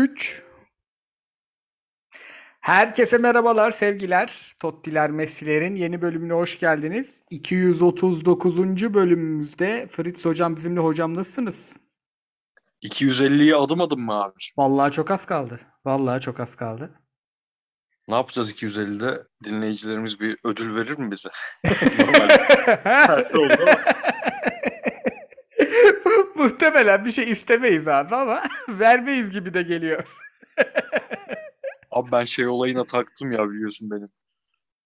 3 Herkese merhabalar, sevgiler. Tottiler Messi'lerin yeni bölümüne hoş geldiniz. 239. bölümümüzde Fritz hocam bizimle. Hocam nasılsınız? 250'ye adım adım mı abi? Vallahi çok az kaldı. Vallahi çok az kaldı. Ne yapacağız 250'de? Dinleyicilerimiz bir ödül verir mi bize? Tersi oldu ama. Muhtemelen bir şey istemeyiz abi ama vermeyiz gibi de geliyor. abi ben şey olayına taktım ya biliyorsun benim.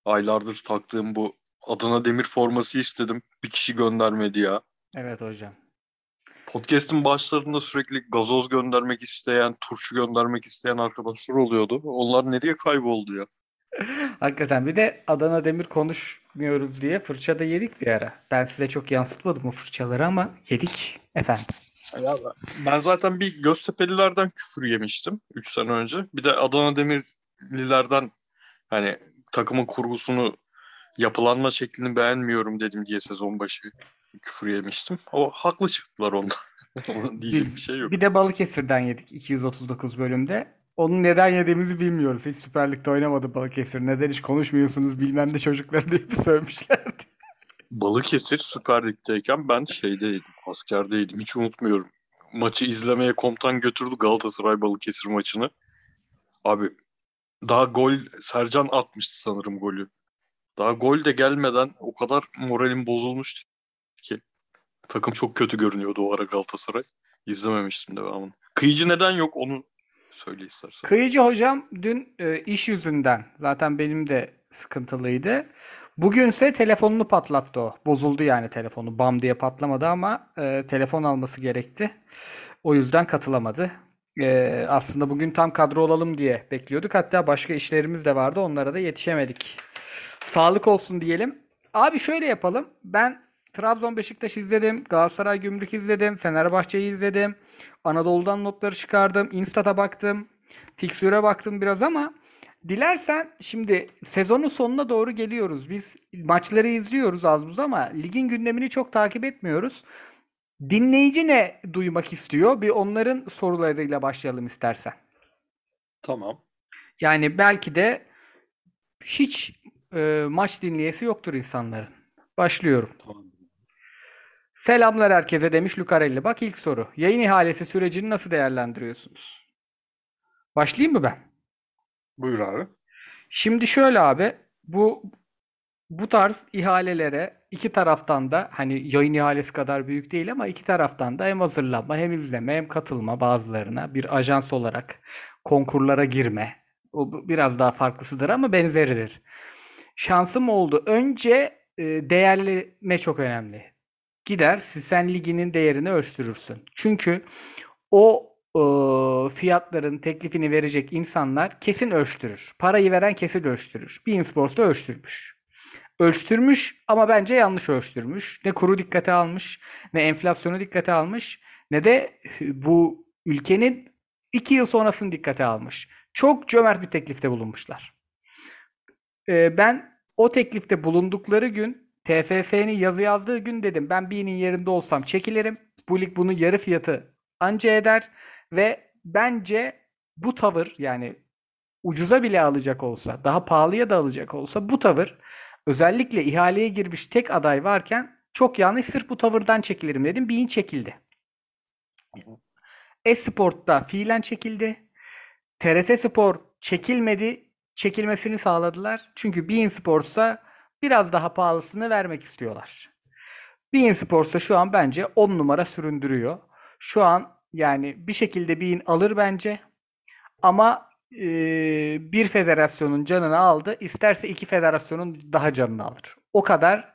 Aylardır taktığım bu Adana Demir forması istedim. Bir kişi göndermedi ya. Evet hocam. Podcast'ın başlarında sürekli gazoz göndermek isteyen, turşu göndermek isteyen arkadaşlar oluyordu. Onlar nereye kayboldu ya? Hakikaten bir de Adana Demir konuşmuyoruz diye fırça da yedik bir ara. Ben size çok yansıtmadım o fırçaları ama yedik efendim. Ya ben zaten bir Göztepe'lilerden küfür yemiştim 3 sene önce. Bir de Adana Demirlilerden hani takımın kurgusunu yapılanma şeklini beğenmiyorum dedim diye sezon başı küfür yemiştim. O haklı çıktılar onda. Diyecek bir şey yok. Bir de Balıkesir'den yedik 239 bölümde. Onu neden yediğimizi bilmiyoruz. Hiç Süper Lig'de oynamadı Balıkesir. Neden hiç konuşmuyorsunuz bilmem de çocuklar diye bir sövmüşlerdi. Balıkesir Süper Lig'deyken ben şeydeydim, askerdeydim. Hiç unutmuyorum. Maçı izlemeye komutan götürdü Galatasaray Balıkesir maçını. Abi daha gol Sercan atmıştı sanırım golü. Daha gol de gelmeden o kadar moralim bozulmuştu ki. Takım çok kötü görünüyordu o ara Galatasaray. İzlememiştim devamını. Kıyıcı neden yok onu söyle istersen. Kıyıcı hocam dün e, iş yüzünden zaten benim de sıkıntılıydı. Bugünse telefonunu patlattı o. Bozuldu yani telefonu. Bam diye patlamadı ama e, telefon alması gerekti. O yüzden katılamadı. E, aslında bugün tam kadro olalım diye bekliyorduk. Hatta başka işlerimiz de vardı. Onlara da yetişemedik. Sağlık olsun diyelim. Abi şöyle yapalım. Ben Trabzon Beşiktaş izledim. Galatasaray Gümrük izledim. Fenerbahçe'yi izledim. Anadolu'dan notları çıkardım. Instat'a baktım. Fiksüre baktım biraz ama dilersen şimdi sezonun sonuna doğru geliyoruz. Biz maçları izliyoruz az buz ama ligin gündemini çok takip etmiyoruz. Dinleyici ne duymak istiyor? Bir onların sorularıyla başlayalım istersen. Tamam. Yani belki de hiç e, maç dinleyesi yoktur insanların. Başlıyorum. Tamam. Selamlar herkese demiş Lucarelli. Bak ilk soru. Yayın ihalesi sürecini nasıl değerlendiriyorsunuz? Başlayayım mı ben? Buyur abi. Şimdi şöyle abi. Bu bu tarz ihalelere iki taraftan da hani yayın ihalesi kadar büyük değil ama iki taraftan da hem hazırlanma hem izleme hem katılma bazılarına bir ajans olarak konkurlara girme. O biraz daha farklısıdır ama benzeridir. Şansım oldu. Önce e, değerleme çok önemli gider sen liginin değerini ölçtürürsün. Çünkü o e, fiyatların teklifini verecek insanlar kesin ölçtürür. Parayı veren kesin ölçtürür. Bein Sports da ölçtürmüş. Ölçtürmüş ama bence yanlış ölçtürmüş. Ne kuru dikkate almış, ne enflasyonu dikkate almış, ne de bu ülkenin iki yıl sonrasını dikkate almış. Çok cömert bir teklifte bulunmuşlar. Ee, ben o teklifte bulundukları gün TFF'nin yazı yazdığı gün dedim ben birinin yerinde olsam çekilirim. Bu lig bunun yarı fiyatı anca eder ve bence bu tavır yani ucuza bile alacak olsa, daha pahalıya da alacak olsa bu tavır özellikle ihaleye girmiş tek aday varken çok yanlış sırf bu tavırdan çekilirim dedim. Bein çekildi. Esport'ta fiilen çekildi. TRT Spor çekilmedi. Çekilmesini sağladılar. Çünkü Bein Sports'a biraz daha pahalısını vermek istiyorlar. Bein Sports şu an bence 10 numara süründürüyor. Şu an yani bir şekilde Bein alır bence. Ama e, bir federasyonun canını aldı. İsterse iki federasyonun daha canını alır. O kadar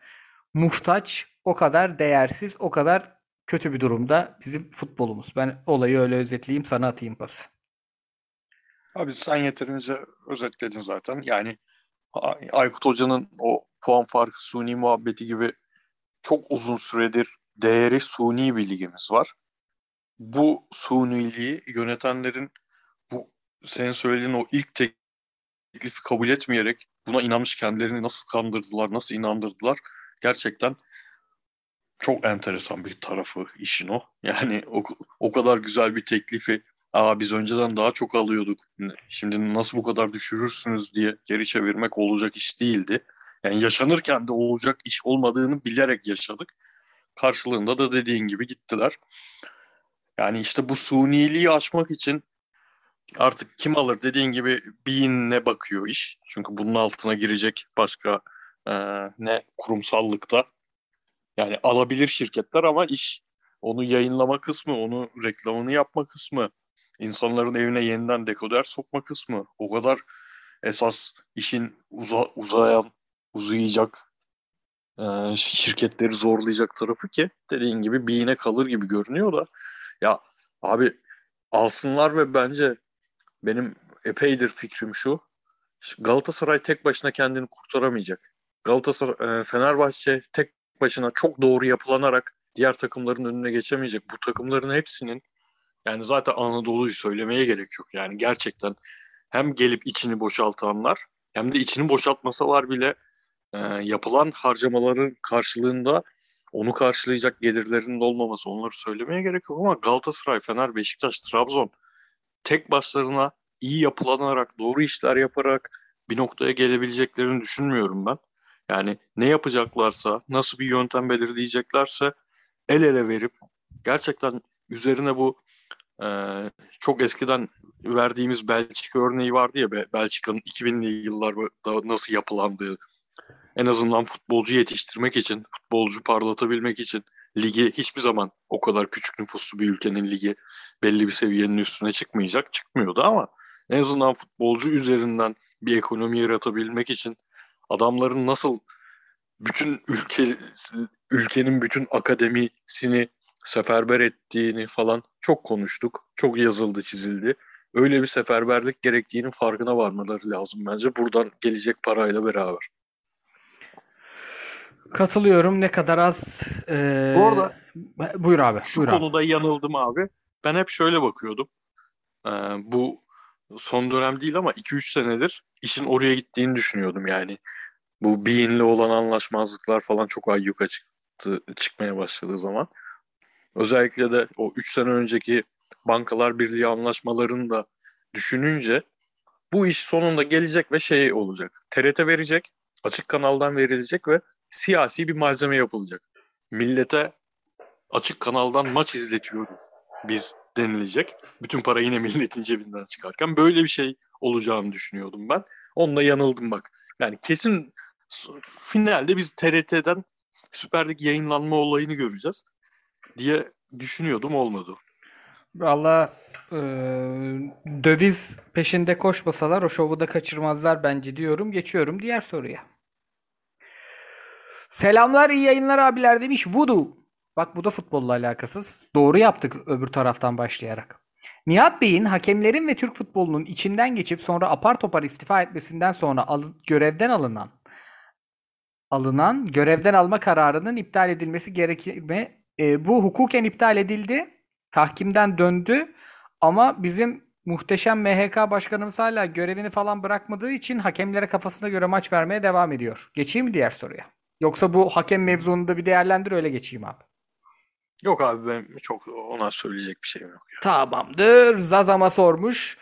muhtaç, o kadar değersiz, o kadar kötü bir durumda bizim futbolumuz. Ben olayı öyle özetleyeyim, sana atayım pası. Abi sen yeterince özetledin zaten. Yani Aykut Hoca'nın o puan farkı suni muhabbeti gibi çok uzun süredir değeri suni bir ligimiz var. Bu suniliği yönetenlerin bu senin söylediğin o ilk teklifi kabul etmeyerek buna inanmış kendilerini nasıl kandırdılar, nasıl inandırdılar gerçekten çok enteresan bir tarafı işin o. Yani o, o kadar güzel bir teklifi Aa biz önceden daha çok alıyorduk. Şimdi nasıl bu kadar düşürürsünüz diye geri çevirmek olacak iş değildi. Yani yaşanırken de olacak iş olmadığını bilerek yaşadık. Karşılığında da dediğin gibi gittiler. Yani işte bu suniliği aşmak için artık kim alır dediğin gibi Bean'e bakıyor iş. Çünkü bunun altına girecek başka e, ne kurumsallıkta. Yani alabilir şirketler ama iş onu yayınlama kısmı, onu reklamını yapma kısmı, insanların evine yeniden dekoder sokma kısmı o kadar esas işin uza, uzayan, uzayacak e, şirketleri zorlayacak tarafı ki dediğin gibi Bean'e kalır gibi görünüyor da ya abi alsınlar ve bence benim epeydir fikrim şu. Galatasaray tek başına kendini kurtaramayacak. Galatasaray, e, Fenerbahçe tek başına çok doğru yapılanarak diğer takımların önüne geçemeyecek. Bu takımların hepsinin yani zaten Anadolu'yu söylemeye gerek yok. Yani gerçekten hem gelip içini boşaltanlar hem de içini boşaltmasalar bile e, yapılan harcamaların karşılığında onu karşılayacak gelirlerinin olmaması onları söylemeye gerek yok ama Galatasaray, Fener, Beşiktaş, Trabzon tek başlarına iyi yapılanarak, doğru işler yaparak bir noktaya gelebileceklerini düşünmüyorum ben. Yani ne yapacaklarsa, nasıl bir yöntem belirleyeceklerse el ele verip gerçekten üzerine bu e, çok eskiden verdiğimiz Belçika örneği vardı ya Belçika'nın 2000'li yıllarda nasıl yapılandığı en azından futbolcu yetiştirmek için, futbolcu parlatabilmek için ligi hiçbir zaman o kadar küçük nüfuslu bir ülkenin ligi belli bir seviyenin üstüne çıkmayacak. Çıkmıyordu ama en azından futbolcu üzerinden bir ekonomi yaratabilmek için adamların nasıl bütün ülke ülkenin bütün akademisini seferber ettiğini falan çok konuştuk. Çok yazıldı, çizildi. Öyle bir seferberlik gerektiğinin farkına varmaları lazım bence buradan gelecek parayla beraber. Katılıyorum. Ne kadar az. Ee... Bu arada buyur abi. Şu buyur konuda abi. yanıldım abi. Ben hep şöyle bakıyordum. Ee, bu son dönem değil ama 2-3 senedir işin oraya gittiğini düşünüyordum yani. Bu Bean'le olan anlaşmazlıklar falan çok ayyuka çıktı, çıkmaya başladığı zaman. Özellikle de o 3 sene önceki Bankalar Birliği anlaşmalarını da düşününce bu iş sonunda gelecek ve şey olacak. TRT verecek, açık kanaldan verilecek ve siyasi bir malzeme yapılacak. Millete açık kanaldan maç izletiyoruz biz denilecek. Bütün para yine milletin cebinden çıkarken böyle bir şey olacağını düşünüyordum ben. Onunla yanıldım bak. Yani kesin finalde biz TRT'den Süper Lig yayınlanma olayını göreceğiz diye düşünüyordum olmadı. Valla e, döviz peşinde koşmasalar o şovu da kaçırmazlar bence diyorum. Geçiyorum diğer soruya. Selamlar iyi yayınlar abiler demiş Voodoo. Bak bu da futbolla alakasız. Doğru yaptık öbür taraftan başlayarak. Nihat Bey'in hakemlerin ve Türk futbolunun içinden geçip sonra apar topar istifa etmesinden sonra al- görevden alınan alınan görevden alma kararının iptal edilmesi gerekir mi? E, bu hukuken iptal edildi. Tahkimden döndü. Ama bizim muhteşem MHK başkanımız hala görevini falan bırakmadığı için hakemlere kafasına göre maç vermeye devam ediyor. Geçeyim mi diğer soruya? Yoksa bu hakem mevzunu da bir değerlendir öyle geçeyim abi. Yok abi ben çok ona söyleyecek bir şeyim yok. Ya. Tamamdır. Zazama sormuş.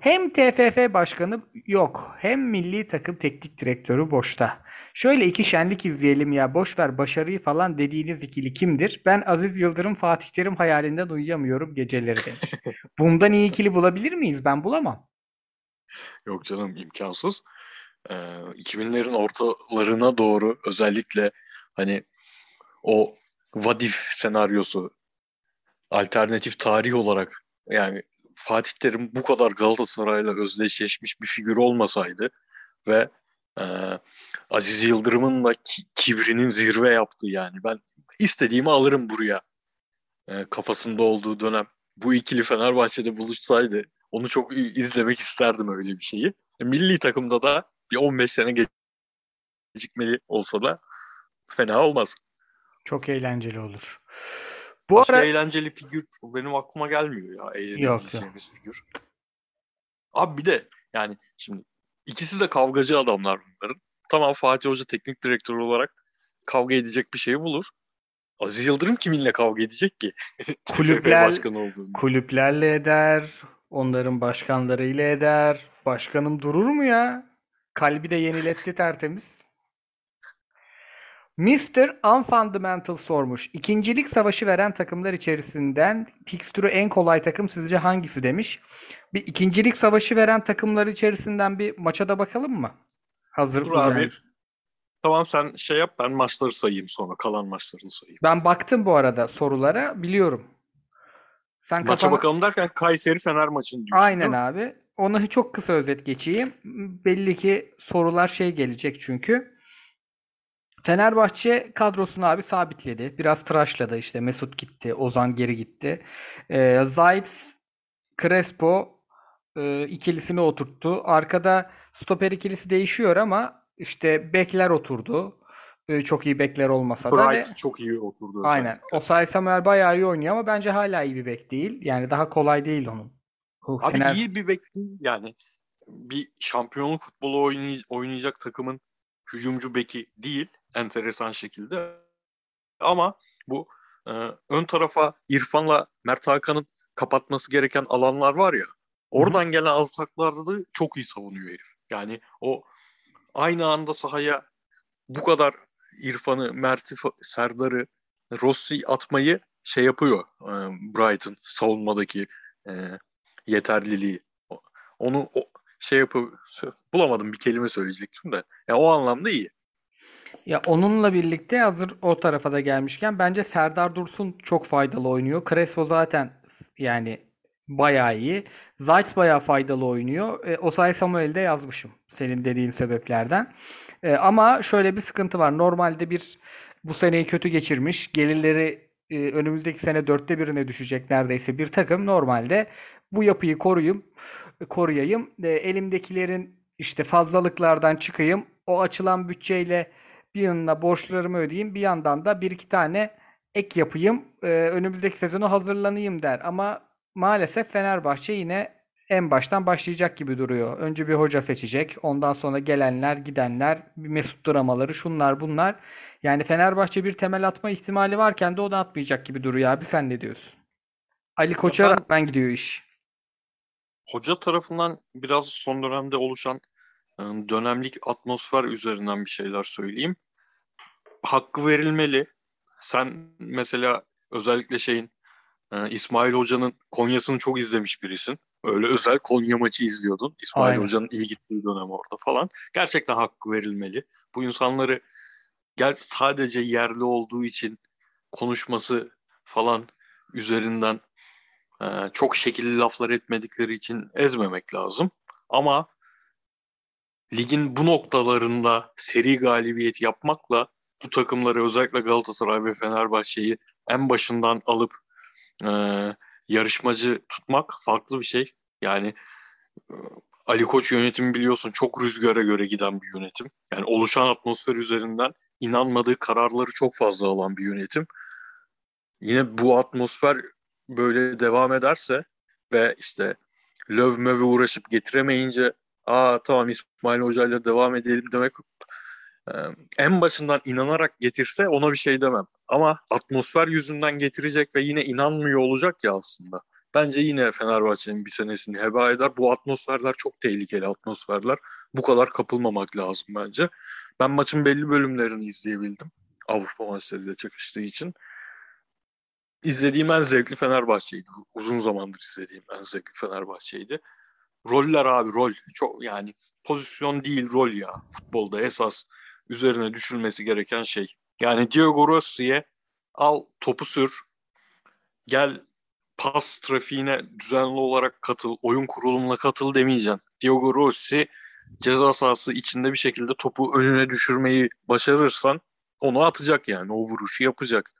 Hem TFF başkanı yok hem milli takım teknik direktörü boşta. Şöyle iki şenlik izleyelim ya boş ver başarıyı falan dediğiniz ikili kimdir? Ben Aziz Yıldırım Fatih Terim hayalinden uyuyamıyorum geceleri demiş. Bundan iyi ikili bulabilir miyiz? Ben bulamam. Yok canım imkansız. Ee, 2000'lerin ortalarına doğru özellikle hani o Vadif senaryosu alternatif tarih olarak yani Fatih Terim bu kadar Galatasaray'la özdeşleşmiş bir figür olmasaydı ve e, Aziz Yıldırım'ın da ki, kibrinin zirve yaptığı yani ben istediğimi alırım buraya e, kafasında olduğu dönem bu ikili Fenerbahçe'de buluşsaydı onu çok izlemek isterdim öyle bir şeyi. E, milli takımda da bir 15 sene gecikmeli olsa da fena olmaz. Çok eğlenceli olur. Bu Başka ara... eğlenceli figür benim aklıma gelmiyor ya. Eğlenebileceğimiz figür. Abi bir de yani şimdi ikisi de kavgacı adamlar bunların. Tamam Fatih Hoca teknik direktör olarak kavga edecek bir şey bulur. Aziz Yıldırım kiminle kavga edecek ki? Kulüpler, başkanı olduğunu. Kulüplerle eder, Onların başkanlarıyla eder. Başkanım durur mu ya? Kalbi de yeniletti tertemiz. Mr. Unfundamental sormuş. İkincilik savaşı veren takımlar içerisinden fikstürü en kolay takım sizce hangisi demiş. Bir ikincilik savaşı veren takımlar içerisinden bir maça da bakalım mı? Hazır Dur abi. yani. Tamam sen şey yap ben maçları sayayım sonra kalan maçlarını sayayım. Ben baktım bu arada sorulara biliyorum. Sen Maça kafana- bakalım derken Kayseri Fener maçını diyorsun. Aynen abi. Ona çok kısa özet geçeyim. Belli ki sorular şey gelecek çünkü. Fenerbahçe kadrosunu abi sabitledi. Biraz tıraşladı işte. Mesut gitti. Ozan geri gitti. Ee, Zayt, Crespo e, ikilisini oturttu. Arkada stoper ikilisi değişiyor ama işte bekler oturdu. E, çok iyi bekler olmasa da. ve- Bright çok iyi oturdu. Aynen. Osay Samuel bayağı iyi oynuyor ama bence hala iyi bir bek değil. Yani daha kolay değil onun. Bu Abi Fener- iyi bir bek değil yani. Bir şampiyonluk futbolu oynay- oynayacak takımın hücumcu beki değil enteresan şekilde. Ama bu e, ön tarafa İrfan'la Mert Hakan'ın kapatması gereken alanlar var ya. Oradan gelen ataklarda çok iyi savunuyor herif. Yani o aynı anda sahaya bu kadar İrfan'ı, Mert'i, Serdar'ı, Rossi'yi atmayı şey yapıyor e, Brighton savunmadaki e, yeterliliği. Onu o, şey yapıp bulamadım bir kelime söyleyecektim de. Yani o anlamda iyi. Ya onunla birlikte hazır o tarafa da gelmişken bence Serdar Dursun çok faydalı oynuyor. Crespo zaten yani bayağı iyi. Zayt bayağı faydalı oynuyor. E, Osay Samuel'i de yazmışım senin dediğin sebeplerden. E, ama şöyle bir sıkıntı var. Normalde bir bu seneyi kötü geçirmiş. Gelirleri e, önümüzdeki sene dörtte birine düşecek neredeyse bir takım. Normalde bu yapıyı koruyayım, koruyayım. E, elimdekilerin işte fazlalıklardan çıkayım. O açılan bütçeyle bir yanına borçlarımı ödeyeyim, bir yandan da bir iki tane ek yapayım, e, önümüzdeki sezonu hazırlanayım der. Ama maalesef Fenerbahçe yine en baştan başlayacak gibi duruyor. Önce bir hoca seçecek, ondan sonra gelenler, gidenler, bir Mesut dramaları, şunlar bunlar. Yani Fenerbahçe bir temel atma ihtimali varken de o da atmayacak gibi duruyor abi. Sen ne diyorsun? Ali Koç'a ben- rağmen gidiyor iş. Hoca tarafından biraz son dönemde oluşan e, dönemlik atmosfer üzerinden bir şeyler söyleyeyim. Hakkı verilmeli. Sen mesela özellikle şeyin e, İsmail Hoca'nın Konya'sını çok izlemiş birisin. Öyle özel Konya maçı izliyordun. İsmail Aynen. Hoca'nın iyi gittiği dönem orada falan. Gerçekten hakkı verilmeli. Bu insanları gel sadece yerli olduğu için konuşması falan üzerinden e, çok şekilli laflar etmedikleri için ezmemek lazım. Ama ligin bu noktalarında seri galibiyet yapmakla bu takımları özellikle Galatasaray ve Fenerbahçe'yi en başından alıp e, yarışmacı tutmak farklı bir şey. Yani e, Ali Koç yönetimi biliyorsun çok rüzgara göre giden bir yönetim. Yani oluşan atmosfer üzerinden inanmadığı kararları çok fazla alan bir yönetim. Yine bu atmosfer böyle devam ederse ve işte löv möve uğraşıp getiremeyince aa tamam İsmail Hoca ile devam edelim demek en başından inanarak getirse ona bir şey demem. Ama atmosfer yüzünden getirecek ve yine inanmıyor olacak ya aslında. Bence yine Fenerbahçe'nin bir senesini heba eder. Bu atmosferler çok tehlikeli atmosferler. Bu kadar kapılmamak lazım bence. Ben maçın belli bölümlerini izleyebildim. Avrupa maçlarıyla çakıştığı için. İzlediğim en zevkli Fenerbahçe'ydi. Uzun zamandır izlediğim en zevkli Fenerbahçe'ydi. Roller abi rol. Çok yani pozisyon değil rol ya. Futbolda esas üzerine düşülmesi gereken şey. Yani Diego Rossi'ye al topu sür. Gel pas trafiğine düzenli olarak katıl, oyun kurulumuna katıl demeyeceksin. Diego Rossi ceza sahası içinde bir şekilde topu önüne düşürmeyi başarırsan onu atacak yani. O vuruşu yapacak.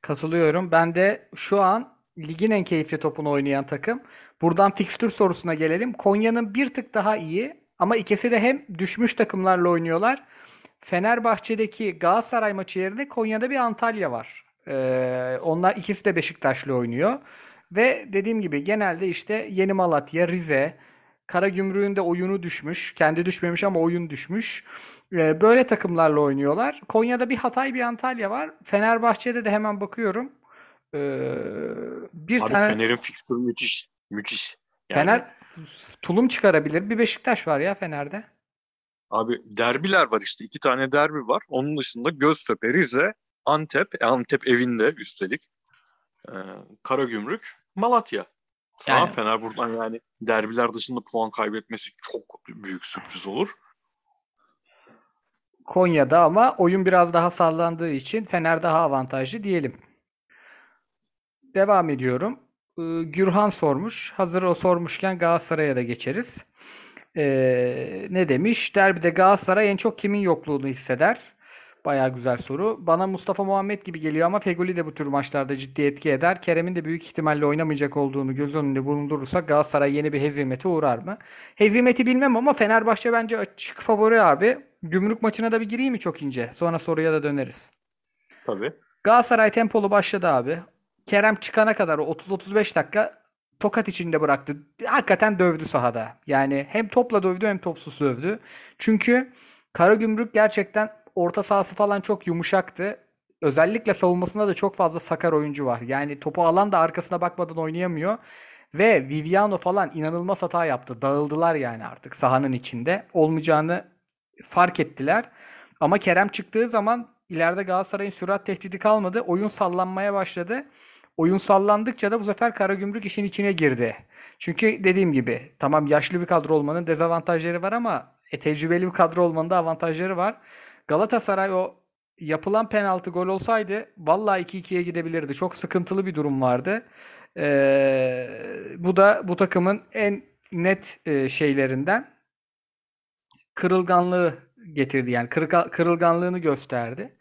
Katılıyorum. Ben de şu an ligin en keyifli topunu oynayan takım. Buradan fikstür sorusuna gelelim. Konya'nın bir tık daha iyi ama ikisi de hem düşmüş takımlarla oynuyorlar. Fenerbahçe'deki Galatasaray maçı yerine Konya'da bir Antalya var. Ee, onlar ikisi de Beşiktaş'la oynuyor. Ve dediğim gibi genelde işte Yeni Malatya, Rize, Karagümrük'ün de oyunu düşmüş. Kendi düşmemiş ama oyun düşmüş. Ee, böyle takımlarla oynuyorlar. Konya'da bir Hatay, bir Antalya var. Fenerbahçe'de de hemen bakıyorum. Ee, bir Abi tane Fener'in fikstürü müthiş. Müthiş. Yani Fener tulum çıkarabilir. Bir Beşiktaş var ya Fener'de. abi derbiler var işte. iki tane derbi var. Onun dışında Göztepe, Rize, Antep. E, Antep evinde üstelik. Ee, Karagümrük, Malatya. Falan Yani Fener buradan yani derbiler dışında puan kaybetmesi çok büyük sürpriz olur. Konya'da ama oyun biraz daha sallandığı için Fener daha avantajlı diyelim. Devam ediyorum. Ee, Gürhan sormuş. Hazır o sormuşken Galatasaray'a da geçeriz. Ee, ne demiş? Derbide Galatasaray en çok kimin yokluğunu hisseder? Bayağı güzel soru. Bana Mustafa Muhammed gibi geliyor ama Feguli de bu tür maçlarda ciddi etki eder. Kerem'in de büyük ihtimalle oynamayacak olduğunu göz önünde bulundurursak Galatasaray yeni bir hezimete uğrar mı? Hezimeti bilmem ama Fenerbahçe bence açık favori abi. Gümrük maçına da bir gireyim mi çok ince? Sonra soruya da döneriz. Tabii. Galatasaray tempolu başladı abi. Kerem çıkana kadar o 30-35 dakika tokat içinde bıraktı. Hakikaten dövdü sahada. Yani hem topla dövdü hem topsuz dövdü. Çünkü Karagümrük gerçekten orta sahası falan çok yumuşaktı. Özellikle savunmasında da çok fazla sakar oyuncu var. Yani topu alan da arkasına bakmadan oynayamıyor. Ve Viviano falan inanılmaz hata yaptı. Dağıldılar yani artık sahanın içinde. Olmayacağını fark ettiler. Ama Kerem çıktığı zaman ileride Galatasaray'ın sürat tehdidi kalmadı. Oyun sallanmaya başladı. Oyun sallandıkça da bu sefer Karagümrük işin içine girdi. Çünkü dediğim gibi tamam yaşlı bir kadro olmanın dezavantajları var ama e, tecrübeli bir kadro olmanın da avantajları var. Galatasaray o yapılan penaltı gol olsaydı vallahi 2-2'ye gidebilirdi. Çok sıkıntılı bir durum vardı. Ee, bu da bu takımın en net e, şeylerinden kırılganlığı getirdi yani kırıga- kırılganlığını gösterdi.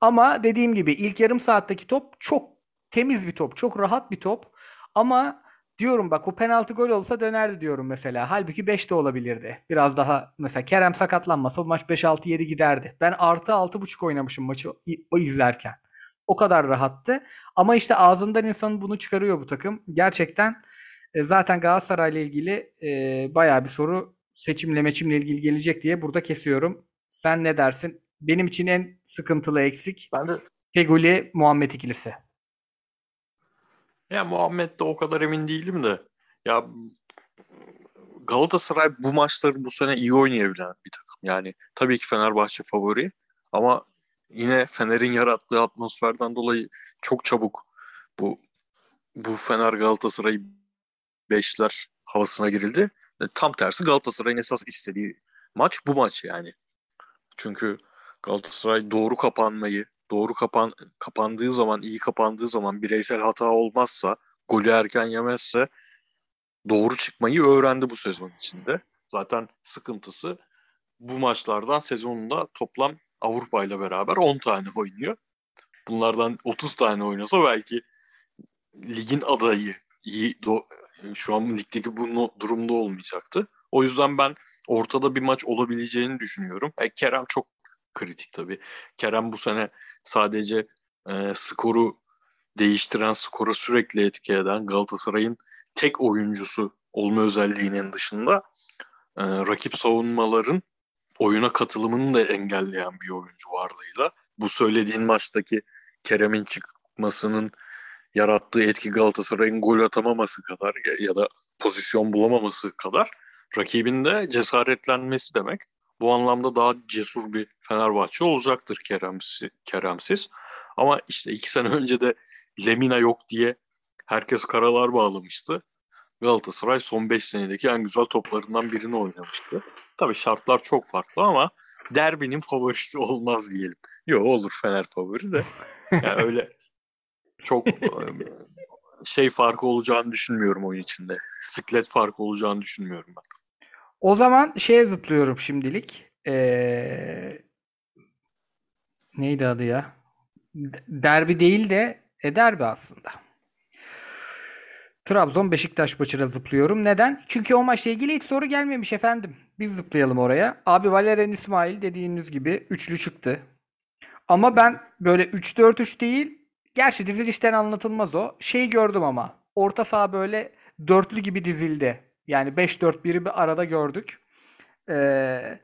Ama dediğim gibi ilk yarım saatteki top çok temiz bir top, çok rahat bir top. Ama diyorum bak o penaltı gol olsa dönerdi diyorum mesela. Halbuki 5 de olabilirdi. Biraz daha mesela Kerem sakatlanmasa bu maç 5-6-7 giderdi. Ben artı 6.5 oynamışım maçı o izlerken. O kadar rahattı. Ama işte ağzından insanın bunu çıkarıyor bu takım. Gerçekten e, zaten Galatasaray'la ilgili e, bayağı bir soru seçimle meçimle ilgili gelecek diye burada kesiyorum. Sen ne dersin? Benim için en sıkıntılı eksik Ben de Feguli Muhammed ikilisi. Ya Muhammed de o kadar emin değilim de ya Galatasaray bu maçları bu sene iyi oynayabilen bir takım. Yani tabii ki Fenerbahçe favori ama yine Fener'in yarattığı atmosferden dolayı çok çabuk bu bu Fener Galatasaray beşler havasına girildi. E, Tam tersi Galatasaray'ın esas istediği maç bu maç yani. Çünkü Galatasaray doğru kapanmayı, doğru kapan kapandığı zaman, iyi kapandığı zaman bireysel hata olmazsa, golü erken yemezse doğru çıkmayı öğrendi bu sezon içinde. Zaten sıkıntısı bu maçlardan sezonunda toplam Avrupa ile beraber 10 tane oynuyor. Bunlardan 30 tane oynasa belki ligin adayı iyi do- şu an ligdeki bu durumda olmayacaktı. O yüzden ben ortada bir maç olabileceğini düşünüyorum. E, Kerem çok kritik tabii. Kerem bu sene sadece e, skoru değiştiren, skora sürekli etki eden Galatasaray'ın tek oyuncusu olma özelliğinin dışında e, rakip savunmaların oyuna katılımını da engelleyen bir oyuncu varlığıyla. Bu söylediğin maçtaki Kerem'in çıkmasının yarattığı etki Galatasaray'ın gol atamaması kadar ya da pozisyon bulamaması kadar rakibin de cesaretlenmesi demek. Bu anlamda daha cesur bir Fenerbahçe olacaktır Keremsiz. Keremsiz. Ama işte iki sene önce de Lemina yok diye herkes karalar bağlamıştı. Galatasaray son 5 senedeki en güzel toplarından birini oynamıştı. Tabii şartlar çok farklı ama derbinin favorisi olmaz diyelim. Yok olur Fener favori de. Yani öyle çok şey farkı olacağını düşünmüyorum oyun içinde. Siklet farkı olacağını düşünmüyorum ben. O zaman şeye zıplıyorum şimdilik. Ee, neydi adı ya? Derbi değil de e, derbi aslında. Trabzon Beşiktaş maçına zıplıyorum. Neden? Çünkü o maçla ilgili hiç soru gelmemiş efendim. Biz zıplayalım oraya. Abi Valerian İsmail dediğiniz gibi üçlü çıktı. Ama ben böyle 3-4-3 değil. Gerçi dizilişten anlatılmaz o. Şey gördüm ama. Orta saha böyle dörtlü gibi dizildi. Yani 5-4-1'i bir arada gördük. Ee,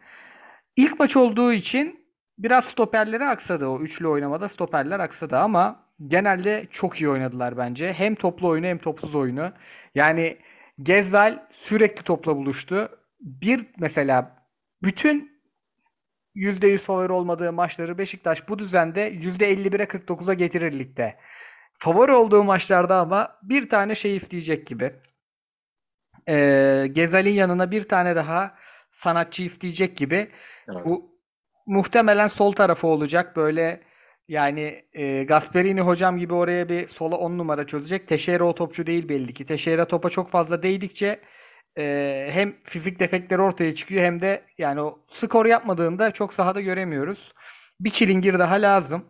ilk maç olduğu için biraz stoperleri aksadı. O üçlü oynamada stoperler aksadı ama genelde çok iyi oynadılar bence. Hem toplu oyunu hem topsuz oyunu. Yani Gezzal sürekli topla buluştu. Bir mesela bütün %100 favori olmadığı maçları Beşiktaş bu düzende %51'e 49'a getirir ligde. Favori olduğu maçlarda ama bir tane şey isteyecek gibi. Ee, Gezal'in yanına bir tane daha sanatçı isteyecek gibi. Evet. Bu muhtemelen sol tarafı olacak. Böyle yani e, Gasperini hocam gibi oraya bir sola 10 numara çözecek. Teixeira o topçu değil belli ki. Teixeira topa çok fazla değdikçe e, hem fizik defekleri ortaya çıkıyor hem de yani o skor yapmadığında çok sahada göremiyoruz. Bir çilingir daha lazım.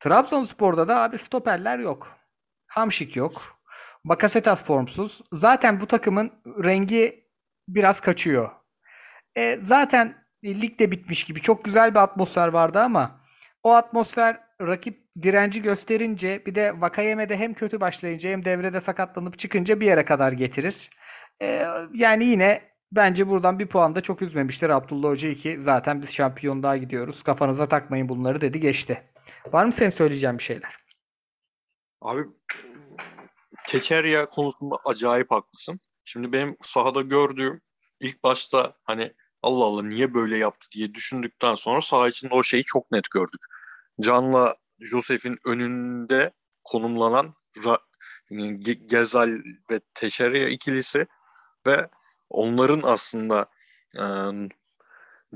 Trabzonspor'da da abi stoperler yok. Hamşik yok. Bakasetas formsuz. Zaten bu takımın rengi biraz kaçıyor. E, zaten lig de bitmiş gibi. Çok güzel bir atmosfer vardı ama o atmosfer rakip direnci gösterince bir de Vakayeme'de hem kötü başlayınca hem devrede sakatlanıp çıkınca bir yere kadar getirir. E, yani yine bence buradan bir puan da çok üzmemiştir Abdullah Hoca ki zaten biz şampiyonluğa gidiyoruz. Kafanıza takmayın bunları dedi geçti. Var mı senin söyleyeceğin bir şeyler? Abi Keçerya konusunda acayip haklısın. Şimdi benim sahada gördüğüm ilk başta hani Allah Allah niye böyle yaptı diye düşündükten sonra saha içinde o şeyi çok net gördük. Can'la Josef'in önünde konumlanan Gezal ve Teşerya ikilisi ve onların aslında e,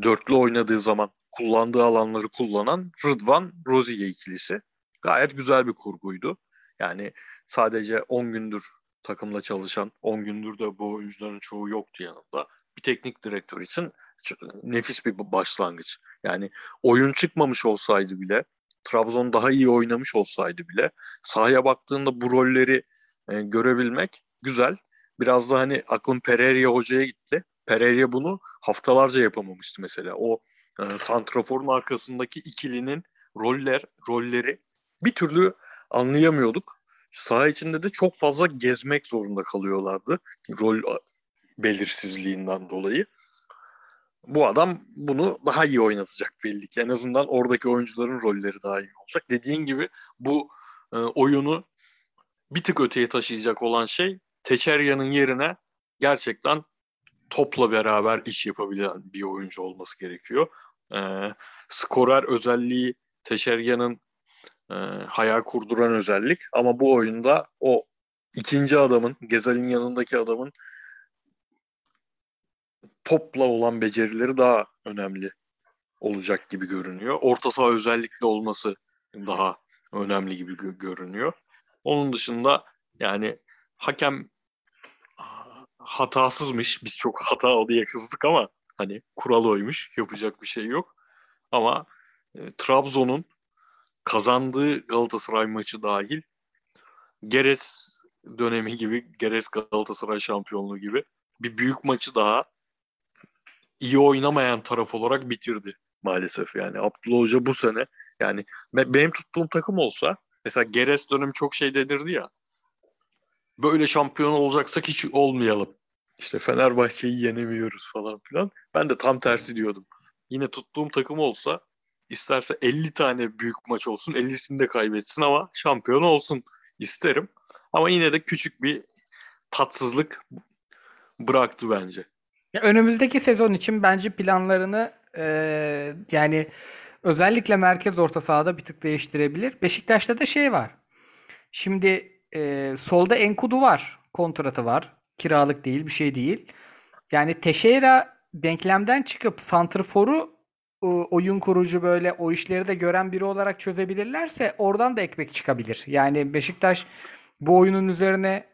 dörtlü oynadığı zaman kullandığı alanları kullanan Rıdvan Roziye ikilisi. Gayet güzel bir kurguydu. Yani sadece 10 gündür takımla çalışan, 10 gündür de bu oyuncuların çoğu yoktu yanında. Bir teknik direktör için nefis bir başlangıç. Yani oyun çıkmamış olsaydı bile, Trabzon daha iyi oynamış olsaydı bile sahaya baktığında bu rolleri e, görebilmek güzel. Biraz da hani aklım Pereira hocaya gitti. Pereira bunu haftalarca yapamamıştı mesela. O e, santraforun arkasındaki ikilinin roller rolleri bir türlü anlayamıyorduk. Saha içinde de çok fazla gezmek zorunda kalıyorlardı. Rol belirsizliğinden dolayı. Bu adam bunu daha iyi oynatacak belli ki. En azından oradaki oyuncuların rolleri daha iyi olacak. Dediğin gibi bu e, oyunu bir tık öteye taşıyacak olan şey Teçerya'nın yerine gerçekten topla beraber iş yapabilen bir oyuncu olması gerekiyor. E, skorer özelliği Teşerya'nın e, hayal kurduran özellik ama bu oyunda o ikinci adamın, Gezal'in yanındaki adamın topla olan becerileri daha önemli olacak gibi görünüyor. Orta saha özellikle olması daha önemli gibi gö- görünüyor. Onun dışında yani hakem hatasızmış. Biz çok hata diye kızdık ama hani kural oymuş. Yapacak bir şey yok. Ama e, Trabzon'un kazandığı Galatasaray maçı dahil Geres dönemi gibi, Geres Galatasaray şampiyonluğu gibi bir büyük maçı daha iyi oynamayan taraf olarak bitirdi maalesef yani. Abdullah Hoca bu sene yani benim tuttuğum takım olsa mesela Geres dönemi çok şey denirdi ya böyle şampiyon olacaksak hiç olmayalım. İşte Fenerbahçe'yi yenemiyoruz falan filan. Ben de tam tersi diyordum. Yine tuttuğum takım olsa isterse 50 tane büyük maç olsun 50'sini de kaybetsin ama şampiyon olsun isterim. Ama yine de küçük bir tatsızlık bıraktı bence. Ya önümüzdeki sezon için bence planlarını e, yani özellikle merkez orta sahada bir tık değiştirebilir. Beşiktaş'ta da şey var. Şimdi e, solda Enkudu var. Kontratı var. Kiralık değil bir şey değil. Yani Teşeira denklemden çıkıp Santrfor'u oyun kurucu böyle o işleri de gören biri olarak çözebilirlerse oradan da ekmek çıkabilir. Yani Beşiktaş bu oyunun üzerine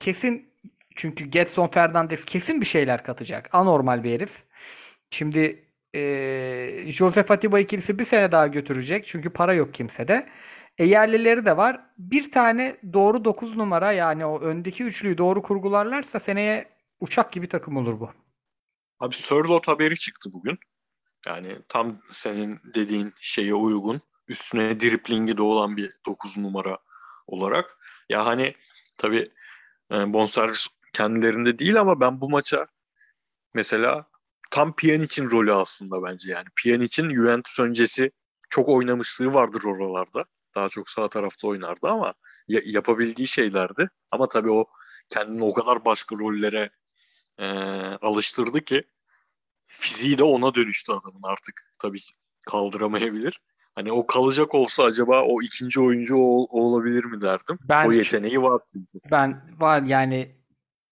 kesin çünkü Getson Fernandes kesin bir şeyler katacak. Anormal bir herif. Şimdi e, Josef Atiba ikilisi bir sene daha götürecek. Çünkü para yok kimsede. E yerlileri de var. Bir tane doğru 9 numara yani o öndeki üçlüyü doğru kurgularlarsa seneye uçak gibi takım olur bu. Abi Sörlot haberi çıktı bugün. Yani tam senin dediğin şeye uygun. Üstüne driplingi de olan bir 9 numara olarak. Ya hani tabii e, bonservis kendilerinde değil ama ben bu maça mesela tam Pjanic'in rolü aslında bence yani. Pjanic'in Juventus öncesi çok oynamışlığı vardır oralarda. Daha çok sağ tarafta oynardı ama ya, yapabildiği şeylerdi. Ama tabii o kendini o kadar başka rollere e, alıştırdı ki fiziği de ona dönüştü adamın artık tabii kaldıramayabilir. Hani o kalacak olsa acaba o ikinci oyuncu o, o olabilir mi derdim. Ben o yeteneği var çünkü. Ben var yani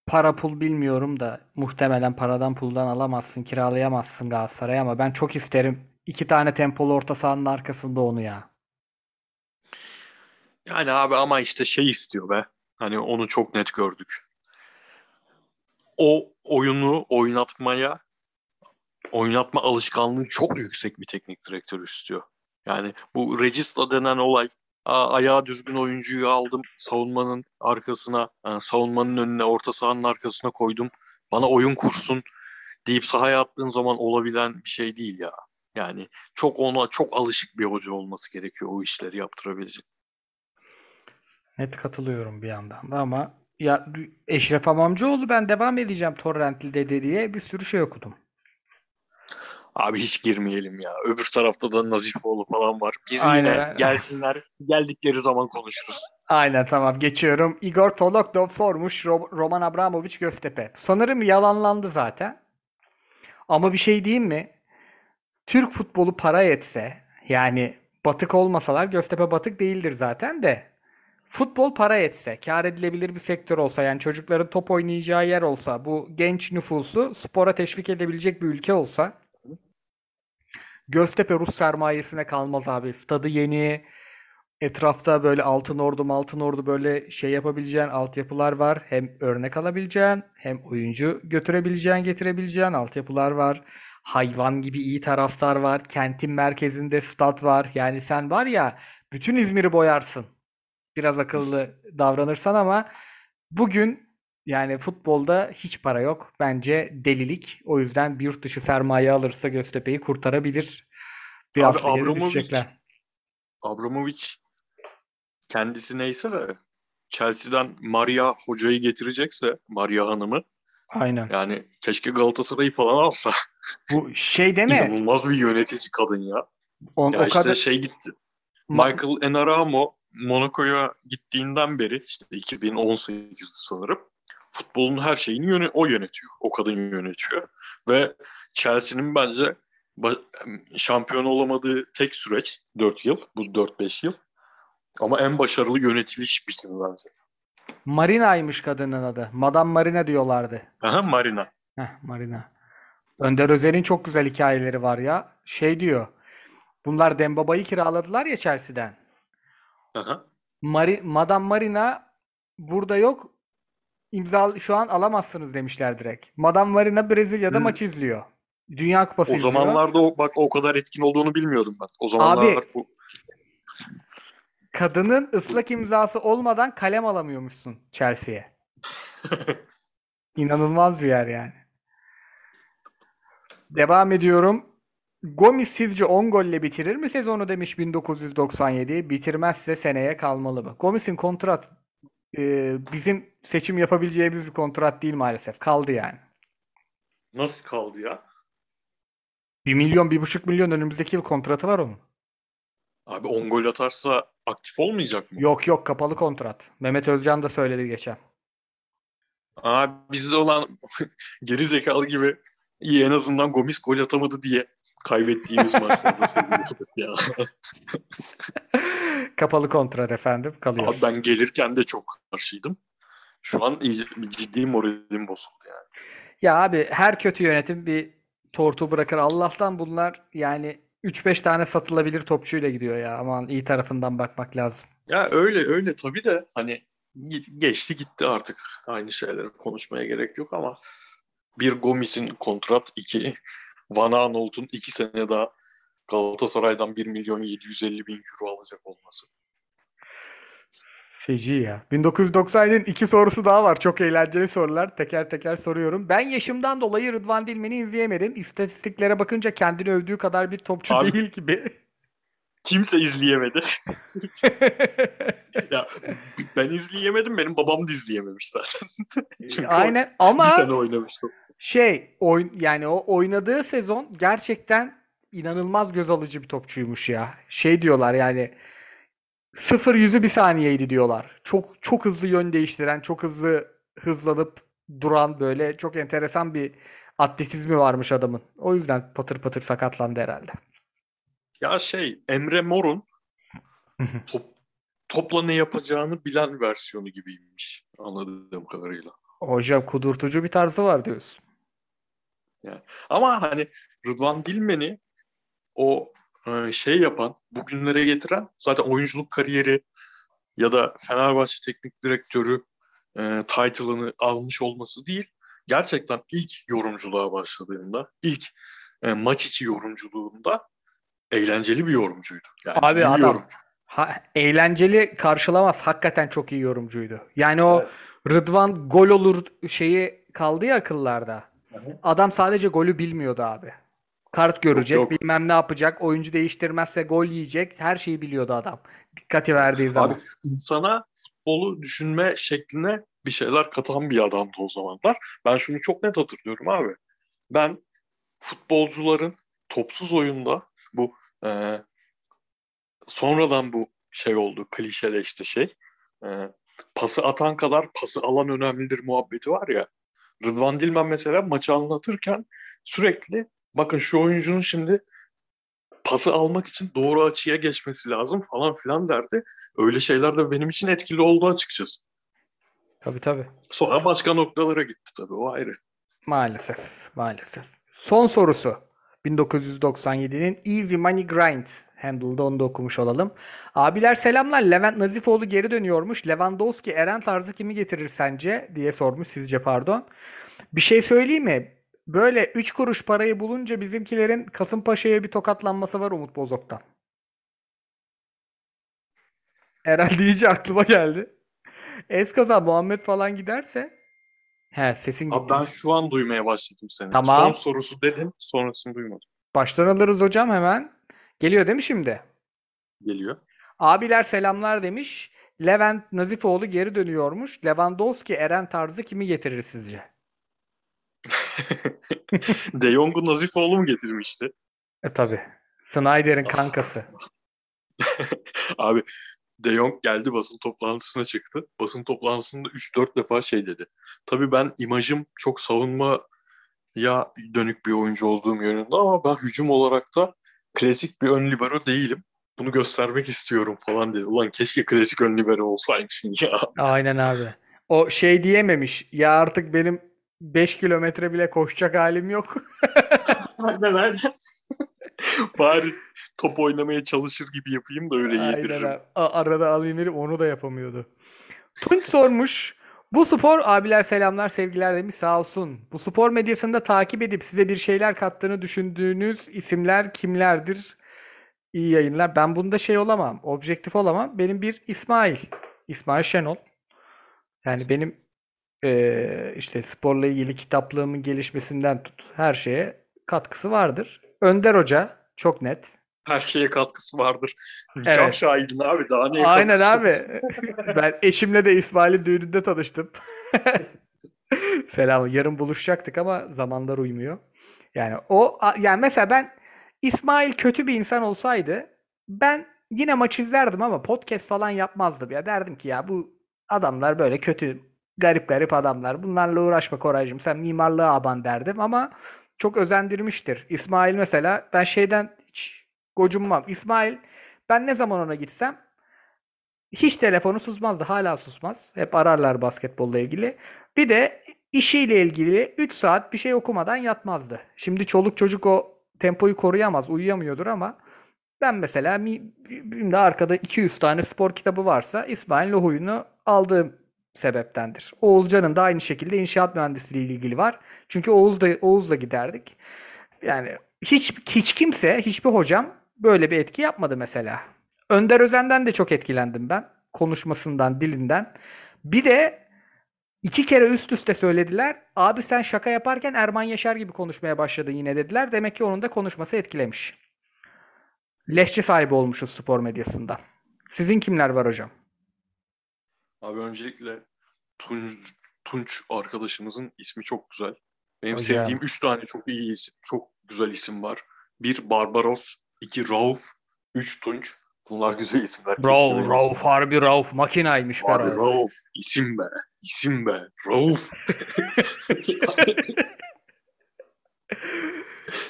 para pul bilmiyorum da muhtemelen paradan puldan alamazsın, kiralayamazsın Galatasaray ama ben çok isterim iki tane tempolu orta sahanın arkasında onu ya. Yani abi ama işte şey istiyor be. Hani onu çok net gördük. O oyunu oynatmaya oynatma alışkanlığı çok yüksek bir teknik direktör istiyor. Yani bu Regista denen olay Aa, ayağı düzgün oyuncuyu aldım savunmanın arkasına, yani savunmanın önüne, orta sahanın arkasına koydum. Bana oyun kursun deyip sahaya attığın zaman olabilen bir şey değil ya. Yani çok ona çok alışık bir hoca olması gerekiyor o işleri yaptırabilecek. Net katılıyorum bir yandan da ama ya Eşref Amamcıoğlu ben devam edeceğim Torrent'li dedi diye bir sürü şey okudum. Abi hiç girmeyelim ya. Öbür tarafta da Nazifoğlu falan var. Biz Aynen, yine gelsinler. Geldikleri zaman konuşuruz. Aynen tamam geçiyorum. Igor Tolokdov sormuş Ro- Roman Abramovich Göztepe. Sanırım yalanlandı zaten. Ama bir şey diyeyim mi? Türk futbolu para etse yani batık olmasalar Göztepe batık değildir zaten de. Futbol para etse, kar edilebilir bir sektör olsa yani çocukların top oynayacağı yer olsa, bu genç nüfusu spora teşvik edebilecek bir ülke olsa Göztepe Rus sermayesine kalmaz abi. Stadı yeni, etrafta böyle altın ordu altın ordu böyle şey yapabileceğin altyapılar var. Hem örnek alabileceğin hem oyuncu götürebileceğin getirebileceğin altyapılar var. Hayvan gibi iyi taraftar var. Kentin merkezinde stat var. Yani sen var ya bütün İzmir'i boyarsın. Biraz akıllı davranırsan ama bugün yani futbolda hiç para yok. Bence delilik. O yüzden bir yurt dışı sermaye alırsa Göztepe'yi kurtarabilir. Bir Abi Abramovich-. Abramovich kendisi neyse de Chelsea'den Maria hocayı getirecekse Maria Hanım'ı Aynen. yani keşke Galatasaray'ı falan alsa. Bu şey mi? İnanılmaz bir yönetici kadın ya. On, Ya o işte kadar şey gitti. Ma- Michael Enaramo Monaco'ya gittiğinden beri işte 2018'de sanırım futbolun her şeyini yöne- o yönetiyor. O kadın yönetiyor. Ve Chelsea'nin bence şampiyon olamadığı tek süreç 4 yıl. Bu 4-5 yıl. Ama en başarılı yönetiliş biçimi bence. Marina'ymış kadının adı. Madame Marina diyorlardı. Aha Marina. Heh, Marina. Önder Özer'in çok güzel hikayeleri var ya. Şey diyor. Bunlar Dembaba'yı kiraladılar ya Chelsea'den. Aha. Mari Madame Marina burada yok. İmza şu an alamazsınız demişler direkt. Madame Marina Brezilya'da Hmm. maç izliyor. Dünya Kupası O izliyor. zamanlarda o, bak o kadar etkin olduğunu bilmiyordum ben. O zamanlar Abi- bu Kadının ıslak imzası olmadan kalem alamıyormuşsun Chelsea'ye. İnanılmaz bir yer yani. Devam ediyorum. Gomis sizce 10 golle bitirir mi sezonu demiş 1997. Bitirmezse seneye kalmalı mı? Gomis'in kontrat e, bizim seçim yapabileceğimiz bir kontrat değil maalesef. Kaldı yani. nasıl kaldı ya? 1 milyon, 1,5 milyon önümüzdeki yıl kontratı var onun. Abi 10 gol atarsa aktif olmayacak mı? Yok yok kapalı kontrat. Mehmet Özcan da söyledi geçen. Abi bizde olan geri zekalı gibi iyi en azından Gomis gol atamadı diye kaybettiğimiz maçlarda seviyoruz ya. Kapalı kontrat efendim kalıyor. Abi ben gelirken de çok karşıydım. Şu an ciddi moralim bozuldu yani. Ya abi her kötü yönetim bir tortu bırakır. Allah'tan bunlar yani 3-5 tane satılabilir topçuyla gidiyor ya. Aman iyi tarafından bakmak lazım. Ya öyle öyle tabii de hani ge- geçti gitti artık. Aynı şeyleri konuşmaya gerek yok ama bir Gomis'in kontrat, iki Van Aanholt'un iki sene daha Galatasaray'dan 1 milyon 750 bin euro alacak olması. Feci ya. 1997'nin iki sorusu daha var. Çok eğlenceli sorular. Teker teker soruyorum. Ben yaşımdan dolayı Rıdvan Dilmen'i izleyemedim. İstatistiklere bakınca kendini övdüğü kadar bir topçu Abi- değil gibi. Kimse izleyemedi. ya ben izleyemedim, benim babam da izleyememiş zaten. Çünkü Aynen bir ama sene oynamıştı. şey oyn yani o oynadığı sezon gerçekten inanılmaz göz alıcı bir topçuymuş ya. Şey diyorlar yani sıfır yüzü bir saniyeydi diyorlar. Çok çok hızlı yön değiştiren, çok hızlı hızlanıp duran böyle çok enteresan bir atletizmi varmış adamın. O yüzden patır patır sakatlandı herhalde. Ya şey Emre Mor'un top, topla ne yapacağını bilen versiyonu gibiymiş anladığım kadarıyla. Hocam kudurtucu bir tarzı var diyorsun. Yani. Ama hani Rıdvan Dilmen'i o e, şey yapan, bugünlere getiren zaten oyunculuk kariyeri ya da Fenerbahçe teknik direktörü e, title'ını almış olması değil. Gerçekten ilk yorumculuğa başladığında, ilk e, maç içi yorumculuğunda eğlenceli bir yorumcuydu. Yani Abi adam yorumcu. ha, eğlenceli karşılamaz. Hakikaten çok iyi yorumcuydu. Yani o evet. Rıdvan gol olur şeyi kaldı ya akıllarda. Hı-hı. Adam sadece golü bilmiyordu abi. Kart görecek, yok, yok. bilmem ne yapacak, oyuncu değiştirmezse gol yiyecek. Her şeyi biliyordu adam. Dikkati verdiği zaman. Abi insana futbolu düşünme şekline bir şeyler katan bir adamdı o zamanlar. Ben şunu çok net hatırlıyorum abi. Ben futbolcuların topsuz oyunda bu e, sonradan bu şey oldu klişeleşti şey. E, pası atan kadar pası alan önemlidir muhabbeti var ya. Rıdvan Dilmen mesela maçı anlatırken sürekli bakın şu oyuncunun şimdi pası almak için doğru açıya geçmesi lazım falan filan derdi. Öyle şeyler de benim için etkili oldu açıkçası. Tabii tabii. Sonra başka noktalara gitti tabii o ayrı. Maalesef, maalesef. Son sorusu. 1997'nin Easy Money Grind Handle'da onu da okumuş olalım. Abiler selamlar. Levent Nazifoğlu geri dönüyormuş. Lewandowski Eren tarzı kimi getirir sence? diye sormuş sizce pardon. Bir şey söyleyeyim mi? Böyle 3 kuruş parayı bulunca bizimkilerin Kasımpaşa'ya bir tokatlanması var Umut Bozok'tan. Herhalde iyice aklıma geldi. Eskaza Muhammed falan giderse He sesin gitti. Abi ben şu an duymaya başladım seni. Tamam. Son sorusu dedin sonrasını duymadım. Baştan alırız hocam hemen. Geliyor değil mi şimdi? Geliyor. Abiler selamlar demiş. Levent Nazifoğlu geri dönüyormuş. Lewandowski Eren tarzı kimi getirir sizce? De Jong'u Nazifoğlu mu getirmişti? E tabi. Snyder'in kankası. Abi De Jong geldi basın toplantısına çıktı. Basın toplantısında 3-4 defa şey dedi. Tabii ben imajım çok savunma ya dönük bir oyuncu olduğum yönünde ama ben hücum olarak da klasik bir ön libero değilim. Bunu göstermek istiyorum falan dedi. Ulan keşke klasik ön libero olsaymışsın ya. Aynen abi. O şey diyememiş. Ya artık benim 5 kilometre bile koşacak halim yok. aynen aynen. Bari top oynamaya çalışır gibi yapayım da öyle yediririm. Aynen Arada alayım verip onu da yapamıyordu. Tunç sormuş. Bu spor abiler selamlar sevgiler demiş sağ olsun. Bu spor medyasında takip edip size bir şeyler kattığını düşündüğünüz isimler kimlerdir? İyi yayınlar. Ben bunda şey olamam. Objektif olamam. Benim bir İsmail. İsmail Şenol. Yani benim e, işte sporla ilgili kitaplığımın gelişmesinden tut her şeye katkısı vardır. Önder Hoca çok net. Her şeye katkısı vardır. Evet. Can şahidin abi daha ne Aynen abi. ben eşimle de İsmail'in düğününde tanıştım. Falan. Yarın buluşacaktık ama zamanlar uymuyor. Yani o yani mesela ben İsmail kötü bir insan olsaydı ben yine maç izlerdim ama podcast falan yapmazdım ya. Derdim ki ya bu adamlar böyle kötü garip garip adamlar. Bunlarla uğraşma Koraycığım sen mimarlığa aban derdim ama çok özendirmiştir. İsmail mesela ben şeyden hiç gocunmam. İsmail ben ne zaman ona gitsem hiç telefonu susmazdı. Hala susmaz. Hep ararlar basketbolla ilgili. Bir de işiyle ilgili 3 saat bir şey okumadan yatmazdı. Şimdi çoluk çocuk o tempoyu koruyamaz, uyuyamıyordur ama ben mesela bir arkada 200 tane spor kitabı varsa İsmail Lohu'yunu aldığım sebeptendir. Oğuzcan'ın da aynı şekilde inşaat mühendisliği ile ilgili var. Çünkü Oğuz'da Oğuz'la giderdik. Yani hiç hiç kimse, hiçbir hocam böyle bir etki yapmadı mesela. Önder Özen'den de çok etkilendim ben. Konuşmasından, dilinden. Bir de iki kere üst üste söylediler. Abi sen şaka yaparken Erman Yaşar gibi konuşmaya başladın yine dediler. Demek ki onun da konuşması etkilemiş. Leşçe sahibi olmuşuz spor medyasında. Sizin kimler var hocam? Abi öncelikle Tunç, Tunç arkadaşımızın ismi çok güzel. Benim Hocam. sevdiğim üç tane çok iyi isim, çok güzel isim var. Bir Barbaros, iki Rauf, üç Tunç. Bunlar güzel isimler. Rauf, Rauf harbi Rauf makinaymış be Abi Rauf. Rauf. isim be. isim be. Rauf.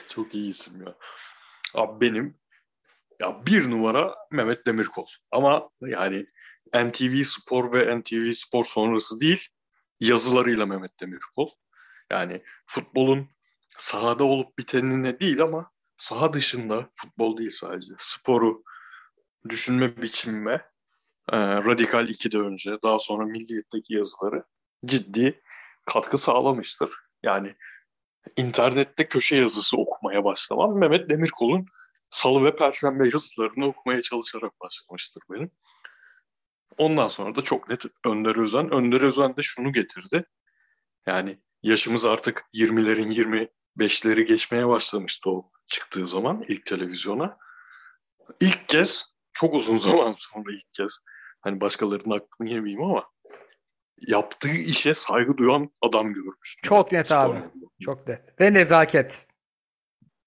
Çok iyi isim ya. Abi benim ya bir numara Mehmet Demirkol. Ama yani NTV Spor ve NTV Spor sonrası değil yazılarıyla Mehmet Demirkol. Yani futbolun sahada olup bitenine değil ama saha dışında futbol değil sadece sporu düşünme biçimime e, Radikal 2'de önce daha sonra Milliyet'teki yazıları ciddi katkı sağlamıştır. Yani internette köşe yazısı okumaya başlamam Mehmet Demirkol'un Salı ve Perşembe yazılarını okumaya çalışarak başlamıştır benim. Ondan sonra da çok net Önder Özen. Önder Özen de şunu getirdi. Yani yaşımız artık 20'lerin 25'leri geçmeye başlamıştı o çıktığı zaman ilk televizyona. İlk kez çok uzun zaman sonra ilk kez hani başkalarının aklını yemeyeyim ama yaptığı işe saygı duyan adam görmüştüm. Çok net Spor abi. anlamında. Çok net. Ve nezaket.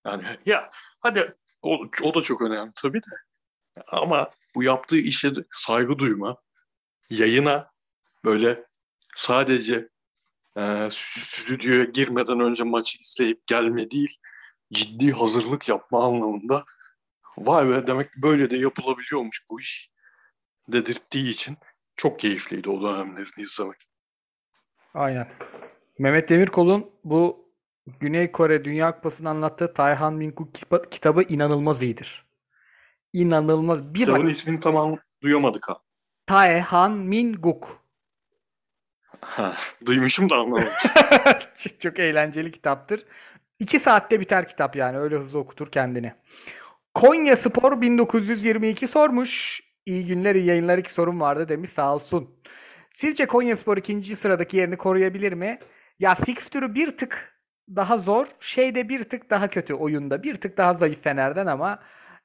Yani ya hadi o, o da çok önemli tabii de. Ama bu yaptığı işe saygı duyma, yayına böyle sadece e, stü- stüdyoya girmeden önce maçı izleyip gelme değil, ciddi hazırlık yapma anlamında vay be demek böyle de yapılabiliyormuş bu iş dedirttiği için çok keyifliydi o dönemlerini izlemek. Aynen. Mehmet Demirkol'un bu Güney Kore Dünya Kupası'nı anlattığı Tayhan kipa- kitabı inanılmaz iyidir. İnanılmaz. Bir Kitabın bak ismini tamam duyamadık ha. Taehan Minguk. ha. Duymuşum da anlamadım. Çok eğlenceli kitaptır. İki saatte biter kitap yani. Öyle hızlı okutur kendini. Konya Spor 1922 sormuş. İyi günler, iyi yayınlar. İki sorum vardı demiş. Sağ olsun. Sizce Konya Spor ikinci sıradaki yerini koruyabilir mi? Ya fikstürü bir tık daha zor. Şeyde bir tık daha kötü oyunda. Bir tık daha zayıf Fener'den ama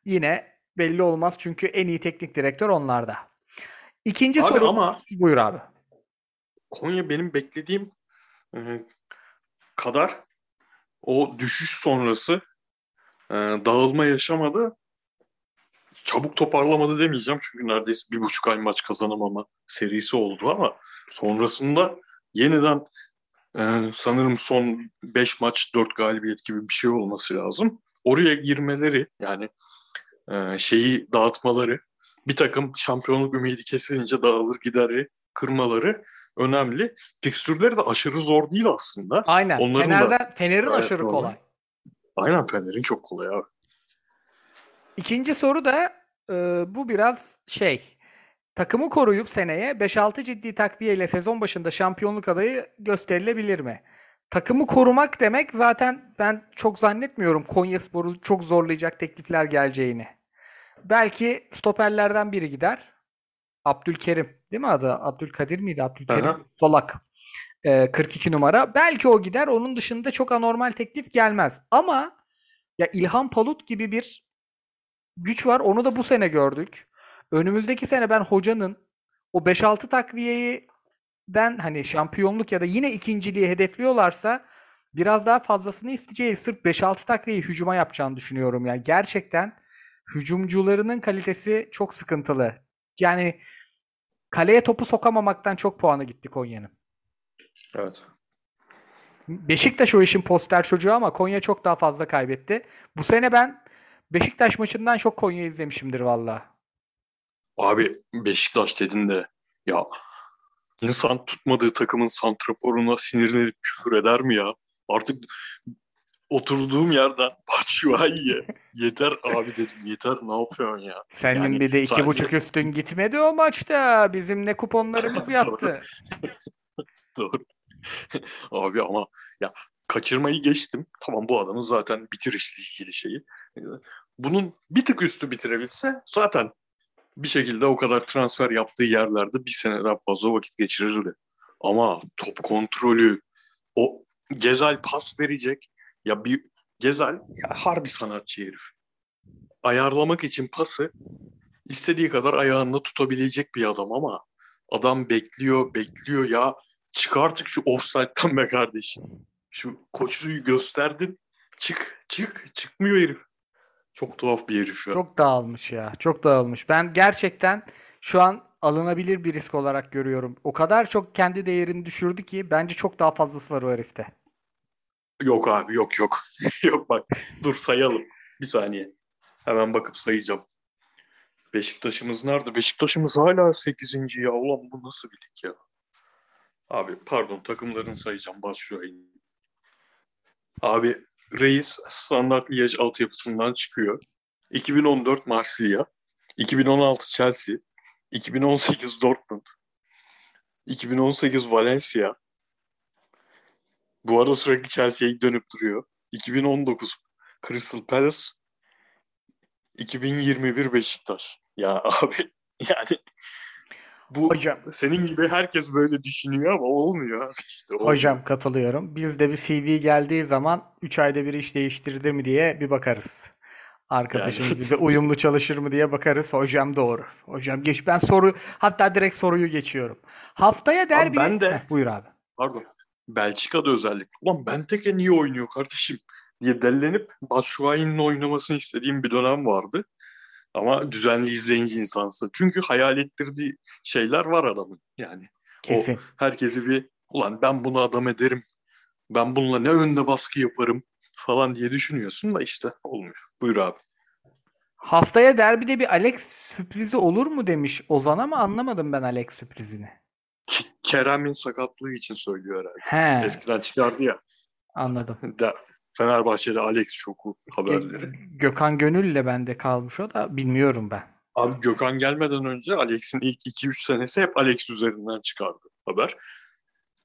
yine belli olmaz. Çünkü en iyi teknik direktör onlarda. İkinci Abi soru. ama Buyur abi. Konya benim beklediğim e, kadar o düşüş sonrası e, dağılma yaşamadı. Çabuk toparlamadı demeyeceğim çünkü neredeyse bir buçuk ay maç kazanamama serisi oldu ama sonrasında yeniden e, sanırım son 5 maç 4 galibiyet gibi bir şey olması lazım. Oraya girmeleri yani e, şeyi dağıtmaları bir takım şampiyonluk ümidi kesilince dağılır gideri kırmaları önemli. Fikstürleri de aşırı zor değil aslında. Aynen. Onların da Fener'den, Fener'in gayet aşırı normal. kolay. Aynen Fener'in çok kolay abi. İkinci soru da e, bu biraz şey. Takımı koruyup seneye 5-6 ciddi takviyeyle sezon başında şampiyonluk adayı gösterilebilir mi? Takımı korumak demek zaten ben çok zannetmiyorum Konyaspor'u çok zorlayacak teklifler geleceğini. Belki stoperlerden biri gider. Abdülkerim değil mi adı? Abdülkadir miydi? Abdülkerim. Aha. Solak. E, 42 numara. Belki o gider. Onun dışında çok anormal teklif gelmez. Ama ya İlhan Palut gibi bir güç var. Onu da bu sene gördük. Önümüzdeki sene ben hocanın o 5-6 takviyeyi den hani şampiyonluk ya da yine ikinciliği hedefliyorlarsa biraz daha fazlasını isteyeceği sırf 5-6 takviyeyi hücuma yapacağını düşünüyorum. Yani gerçekten hücumcularının kalitesi çok sıkıntılı. Yani kaleye topu sokamamaktan çok puanı gitti Konya'nın. Evet. Beşiktaş o işin poster çocuğu ama Konya çok daha fazla kaybetti. Bu sene ben Beşiktaş maçından çok Konya izlemişimdir valla. Abi Beşiktaş dedin de ya insan tutmadığı takımın santraforuna sinirlenip küfür eder mi ya? Artık oturduğum yerden Batshuayi'ye yeter abi dedim yeter ne yapıyorsun ya? Senin Yani bir de iki sadece- buçuk üstün gitmedi o maçta. Bizim ne kuponlarımız yattı. Doğru. Abi ama ya kaçırmayı geçtim. Tamam bu adamın zaten bitirişle ilgili şeyi. Bunun bir tık üstü bitirebilse zaten bir şekilde o kadar transfer yaptığı yerlerde bir seneden fazla vakit geçirirdi. Ama top kontrolü, o Gezal pas verecek. Ya bir Gezal ya harbi sanatçı herif. Ayarlamak için pası istediği kadar ayağında tutabilecek bir adam ama adam bekliyor, bekliyor ya çık artık şu offside'dan be kardeşim. Şu koçuyu gösterdin. Çık, çık, çıkmıyor herif. Çok tuhaf bir herif ya. Çok dağılmış ya. Çok dağılmış. Ben gerçekten şu an alınabilir bir risk olarak görüyorum. O kadar çok kendi değerini düşürdü ki bence çok daha fazlası var o herifte. Yok abi yok yok. yok bak dur sayalım. Bir saniye. Hemen bakıp sayacağım. Beşiktaş'ımız nerede? Beşiktaş'ımız hala 8. ya. Ulan bu nasıl bir lig ya? Abi pardon takımlarını sayacağım başlıyor. Abi Reis Standart Liège altyapısından çıkıyor. 2014 Marsilya, 2016 Chelsea, 2018 Dortmund, 2018 Valencia. Bu arada sürekli Chelsea'ye dönüp duruyor. 2019 Crystal Palace, 2021 Beşiktaş. Ya abi yani bu Hocam senin gibi herkes böyle düşünüyor ama olmuyor abi işte. olmuyor. Hocam katılıyorum. Bizde bir CV geldiği zaman 3 ayda bir iş değiştirdi mi diye bir bakarız. Arkadaşımız Yani. bize uyumlu çalışır mı diye bakarız. Hocam doğru. Hocam geç ben soru hatta direkt soruyu geçiyorum. Haftaya derbi. ben de- Heh, buyur abi. Pardon. Belçika'da özellikle. Ulan Benteke niye oynuyor kardeşim diye dellenip Batshuayi'nin oynamasını istediğim bir dönem vardı. Ama düzenli izleyici insansın. Çünkü hayal ettirdiği şeyler var adamın. Yani Kesin. herkesi bir ulan ben bunu adam ederim. Ben bununla ne önde baskı yaparım falan diye düşünüyorsun da işte olmuyor. Buyur abi. Haftaya derbide bir Alex sürprizi olur mu demiş Ozan ama anlamadım ben Alex sürprizini. Kerem'in sakatlığı için söylüyor herhalde. He, Eskiden çıkardı ya. anladım. De, Fenerbahçe'de Alex şoku haberleri. Gö- Gökhan Gönül'le bende kalmış o da bilmiyorum ben. Abi Gökhan gelmeden önce Alex'in ilk 2-3 senesi hep Alex üzerinden çıkardı haber.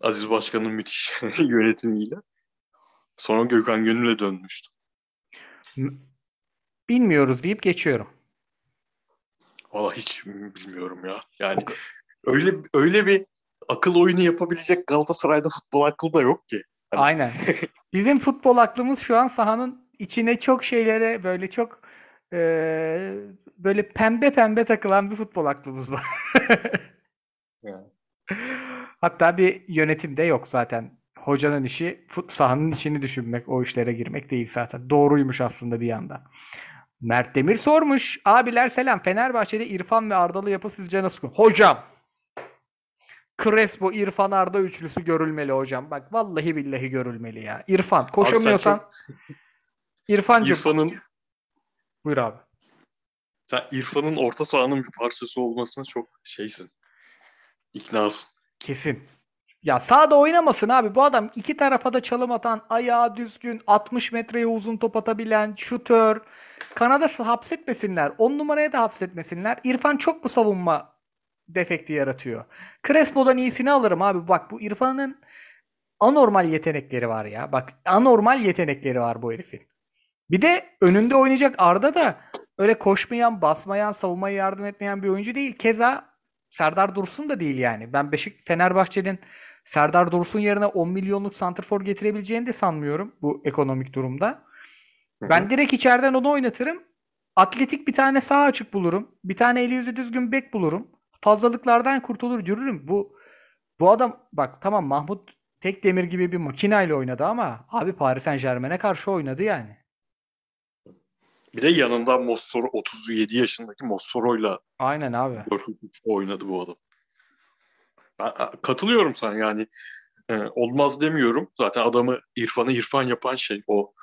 Aziz Başkan'ın müthiş yönetimiyle. Sonra Gökhan Gönül'e dönmüştü. Bilmiyoruz deyip geçiyorum. Valla hiç bilmiyorum ya. Yani öyle öyle bir akıl oyunu yapabilecek Galatasaray'da futbol aklı da yok ki. Hani- Aynen. Bizim futbol aklımız şu an sahanın içine çok şeylere böyle çok eee, böyle pembe pembe takılan bir futbol aklımız var. Yani. Hatta bir yönetim de yok zaten. Hocanın işi fut sahanın içini düşünmek, o işlere girmek değil zaten. Doğruymuş aslında bir yandan. Mert Demir sormuş. Abiler selam. Fenerbahçe'de İrfan ve Ardalı yapı sizce nasıl? Hocam. Crespo, İrfan, Arda üçlüsü görülmeli hocam. Bak vallahi billahi görülmeli ya. İrfan koşamıyorsan İrfancığım İrfan'ın buyur abi. sen İrfan'ın orta sahanın bir parçası olmasına çok şeysin. İknasın. Kesin. Ya sağda oynamasın abi. Bu adam iki tarafa da çalım atan, ayağı düzgün, 60 metreye uzun top atabilen, şutör. Kanada hapsetmesinler. 10 numaraya da hapsetmesinler. İrfan çok mu savunma defekti yaratıyor? Crespo'dan iyisini alırım abi. Bak bu İrfan'ın anormal yetenekleri var ya. Bak anormal yetenekleri var bu herifin. Bir de önünde oynayacak Arda da öyle koşmayan, basmayan, savunmaya yardım etmeyen bir oyuncu değil. Keza Serdar Dursun da değil yani. Ben Beşik Fenerbahçe'nin Serdar Dursun yerine 10 milyonluk santrfor getirebileceğini de sanmıyorum bu ekonomik durumda. Ben direkt içeriden onu oynatırım. Atletik bir tane sağ açık bulurum. Bir tane eli yüzü düzgün bek bulurum. Fazlalıklardan kurtulur yürürüm. Bu bu adam bak tamam Mahmut Tekdemir gibi bir makinayla oynadı ama abi Paris Saint-Germain'e karşı oynadı yani. Bir de yanında Mossoro 37 yaşındaki Mossoro'yla Aynen abi. 4-3 oynadı bu adam. Ben, katılıyorum sana yani e, olmaz demiyorum. Zaten adamı İrfan'ı İrfan yapan şey o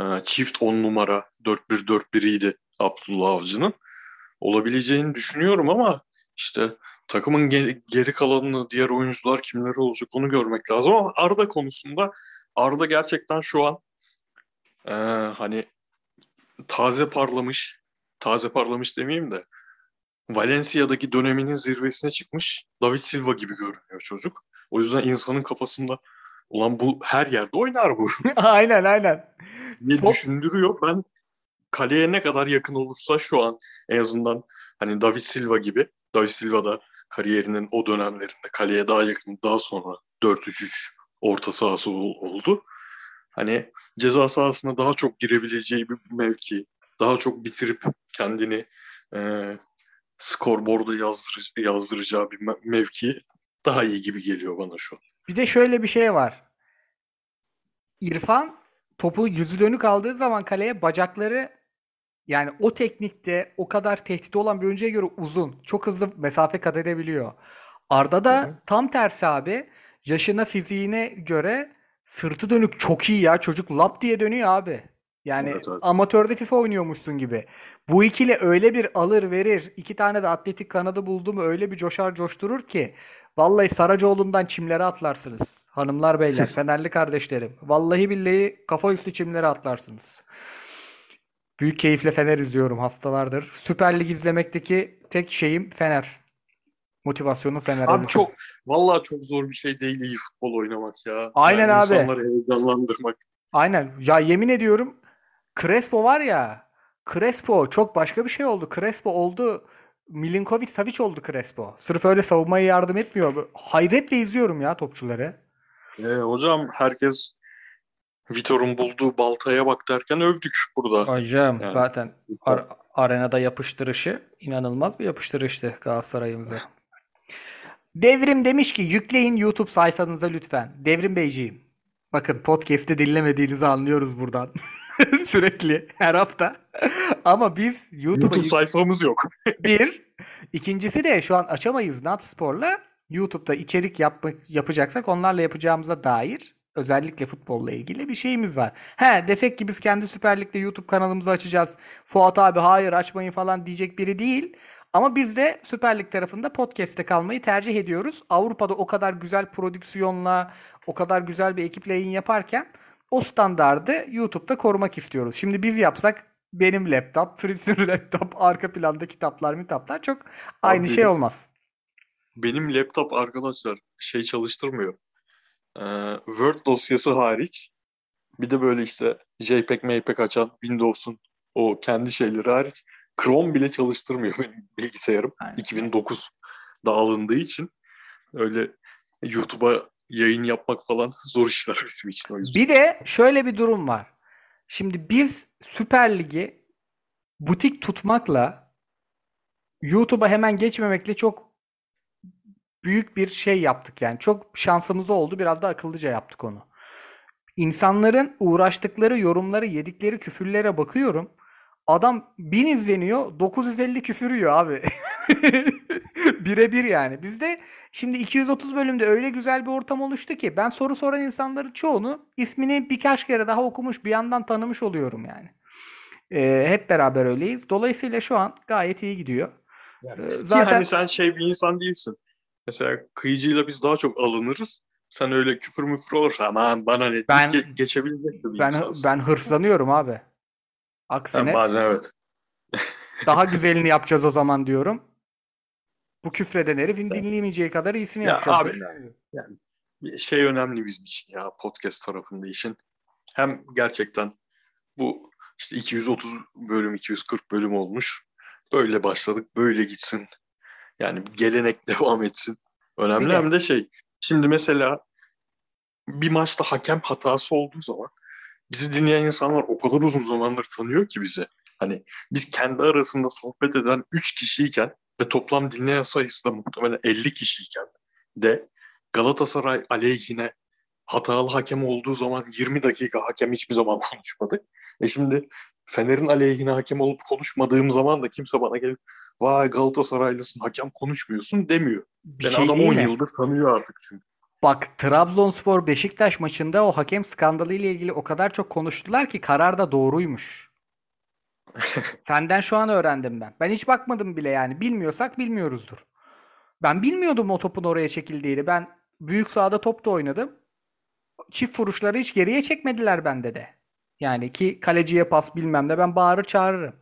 e, çift 10 numara 4-1-4-1'iydi Abdullah Avcı'nın. Olabileceğini düşünüyorum ama işte takımın ge- geri kalanını diğer oyuncular kimler olacak onu görmek lazım ama Arda konusunda Arda gerçekten şu an e, hani taze parlamış taze parlamış demeyeyim de Valencia'daki döneminin zirvesine çıkmış David Silva gibi görünüyor çocuk. O yüzden insanın kafasında ulan bu her yerde oynar bu aynen aynen. diye Sol- düşündürüyor. Ben kaleye ne kadar yakın olursa şu an en azından hani David Silva gibi David Silva da kariyerinin o dönemlerinde kaleye daha yakın daha sonra 4-3-3 orta sahası ol- oldu. Hani ceza sahasına daha çok girebileceği bir mevki, daha çok bitirip kendini e, skorboarda yazdır, yazdıracağı bir me- mevki daha iyi gibi geliyor bana şu an. Bir de şöyle bir şey var. İrfan topu yüzü dönük aldığı zaman kaleye bacakları Yani o teknikte o kadar tehdit olan bir oyuncuya göre uzun. Çok hızlı mesafe kat edebiliyor. Arda da Hı hı. tam tersi abi. Yaşına fiziğine göre sırtı dönük çok iyi ya. Çocuk lap diye dönüyor abi. Yani Evet, evet. amatörde FIFA oynuyormuşsun gibi. Bu ikili öyle bir alır verir. iki tane de atletik kanadı buldu mu öyle bir coşar coşturur ki. Vallahi Saracoğlu'ndan çimlere atlarsınız. Hanımlar beyler, Fenerli kardeşlerim. Vallahi billahi kafa üstü çimlere atlarsınız. Büyük keyifle Fener izliyorum haftalardır. Süper Lig izlemekteki tek şeyim Fener. Motivasyonu Fener. Abi çok vallahi çok zor bir şey değil iyi futbol oynamak ya. Aynen Yani abi. İnsanları heyecanlandırmak. Aynen. Ya yemin ediyorum Crespo var ya. Crespo çok başka bir şey oldu. Crespo oldu. Milinkovic Savic oldu Crespo. Sırf öyle savunmaya yardım etmiyor. Hayretle izliyorum ya topçuları. Ee, hocam herkes Vitor'un bulduğu baltaya bak derken övdük burada. Hocam Yani. zaten ar- arenada yapıştırışı inanılmaz bir yapıştırıştı Galatasaray'ımıza. Devrim demiş ki yükleyin YouTube sayfanıza lütfen. Devrim Beyciğim. Bakın podcast'i dinlemediğinizi anlıyoruz buradan. Sürekli her hafta. Ama biz YouTube'a YouTube yük- sayfamız yok. bir. İkincisi de şu an açamayız Natspor'la. YouTube'da içerik yapmak, yapacaksak onlarla yapacağımıza dair özellikle futbolla ilgili bir şeyimiz var. He desek ki biz kendi Süper Lig'de YouTube kanalımızı açacağız. Fuat abi hayır açmayın falan diyecek biri değil. Ama biz de Süper Lig tarafında podcast'te kalmayı tercih ediyoruz. Avrupa'da o kadar güzel prodüksiyonla, o kadar güzel bir ekiple yayın yaparken o standardı YouTube'da korumak istiyoruz. Şimdi biz yapsak benim laptop, Fritz'in laptop, arka planda kitaplar, kitaplar çok aynı Abi, şey olmaz. Benim laptop arkadaşlar şey çalıştırmıyor. Ee, Word dosyası hariç bir de böyle işte JPEG, MPEG açan Windows'un o kendi şeyleri hariç Chrome bile çalıştırmıyor benim bilgisayarım. Aynen. 2009'da alındığı için öyle YouTube'a yayın yapmak falan zor işler bizim için o yüzden. Bir de şöyle bir durum var. Şimdi biz Süper Lig'i butik tutmakla YouTube'a hemen geçmemekle çok büyük bir şey yaptık yani. Çok şansımız oldu. Biraz da akıllıca yaptık onu. İnsanların uğraştıkları yorumları, yedikleri küfürlere bakıyorum. Adam 1000 izleniyor, 950 küfür yiyor abi. Birebir yani. Bizde şimdi 230 bölümde öyle güzel bir ortam oluştu ki ben soru soran insanların çoğunu ismini birkaç kere daha okumuş, bir yandan tanımış oluyorum yani. Ee, hep beraber öyleyiz. Dolayısıyla şu an gayet iyi gidiyor. Yani. Ee, Ki zaten hani sen şey bir insan değilsin. Mesela kıyıcıyla biz daha çok alınırız. Sen öyle küfür müfür olursa aman bana ne Ben- ge- geçebilecek bir ben insansın. ben hırslanıyorum abi. Aksine bazen evet. daha güzelini yapacağız o zaman diyorum. Bu küfreden herifin dinleyemeyeceği kadar iyisini Ya yapacağız. abi, Bir şey önemli bizim için ya podcast tarafında işin. Hem gerçekten bu işte 230 bölüm 240 bölüm olmuş. Böyle başladık böyle gitsin. Yani gelenek devam etsin. Önemli hem de şey. Şimdi mesela bir maçta hakem hatası olduğu zaman bizi dinleyen insanlar o kadar uzun zamandır tanıyor ki bizi. Hani biz kendi arasında sohbet eden 3 kişiyken ve toplam dinleyen sayısı da muhtemelen 50 kişiyken de Galatasaray aleyhine hatalı hakem olduğu zaman 20 dakika hakem hiçbir zaman konuşmadı. E şimdi Fener'in aleyhine hakem olup konuşmadığım zaman da kimse bana gelip vay Galatasaraylısın hakem konuşmuyorsun demiyor. Bir Ben şey adam değil 10 mi? yıldır tanıyor artık çünkü. Bak Trabzonspor Beşiktaş maçında o hakem skandalı ile ilgili o kadar çok konuştular ki karar da doğruymuş. Senden şu an öğrendim ben. Ben hiç bakmadım bile yani. Bilmiyorsak bilmiyoruzdur. Ben bilmiyordum o topun oraya çekildiğini. Ben büyük sahada top da oynadım. Çift vuruşları hiç geriye çekmediler bende de. Yani ki kaleciye pas bilmem de ben bağırır çağırırım.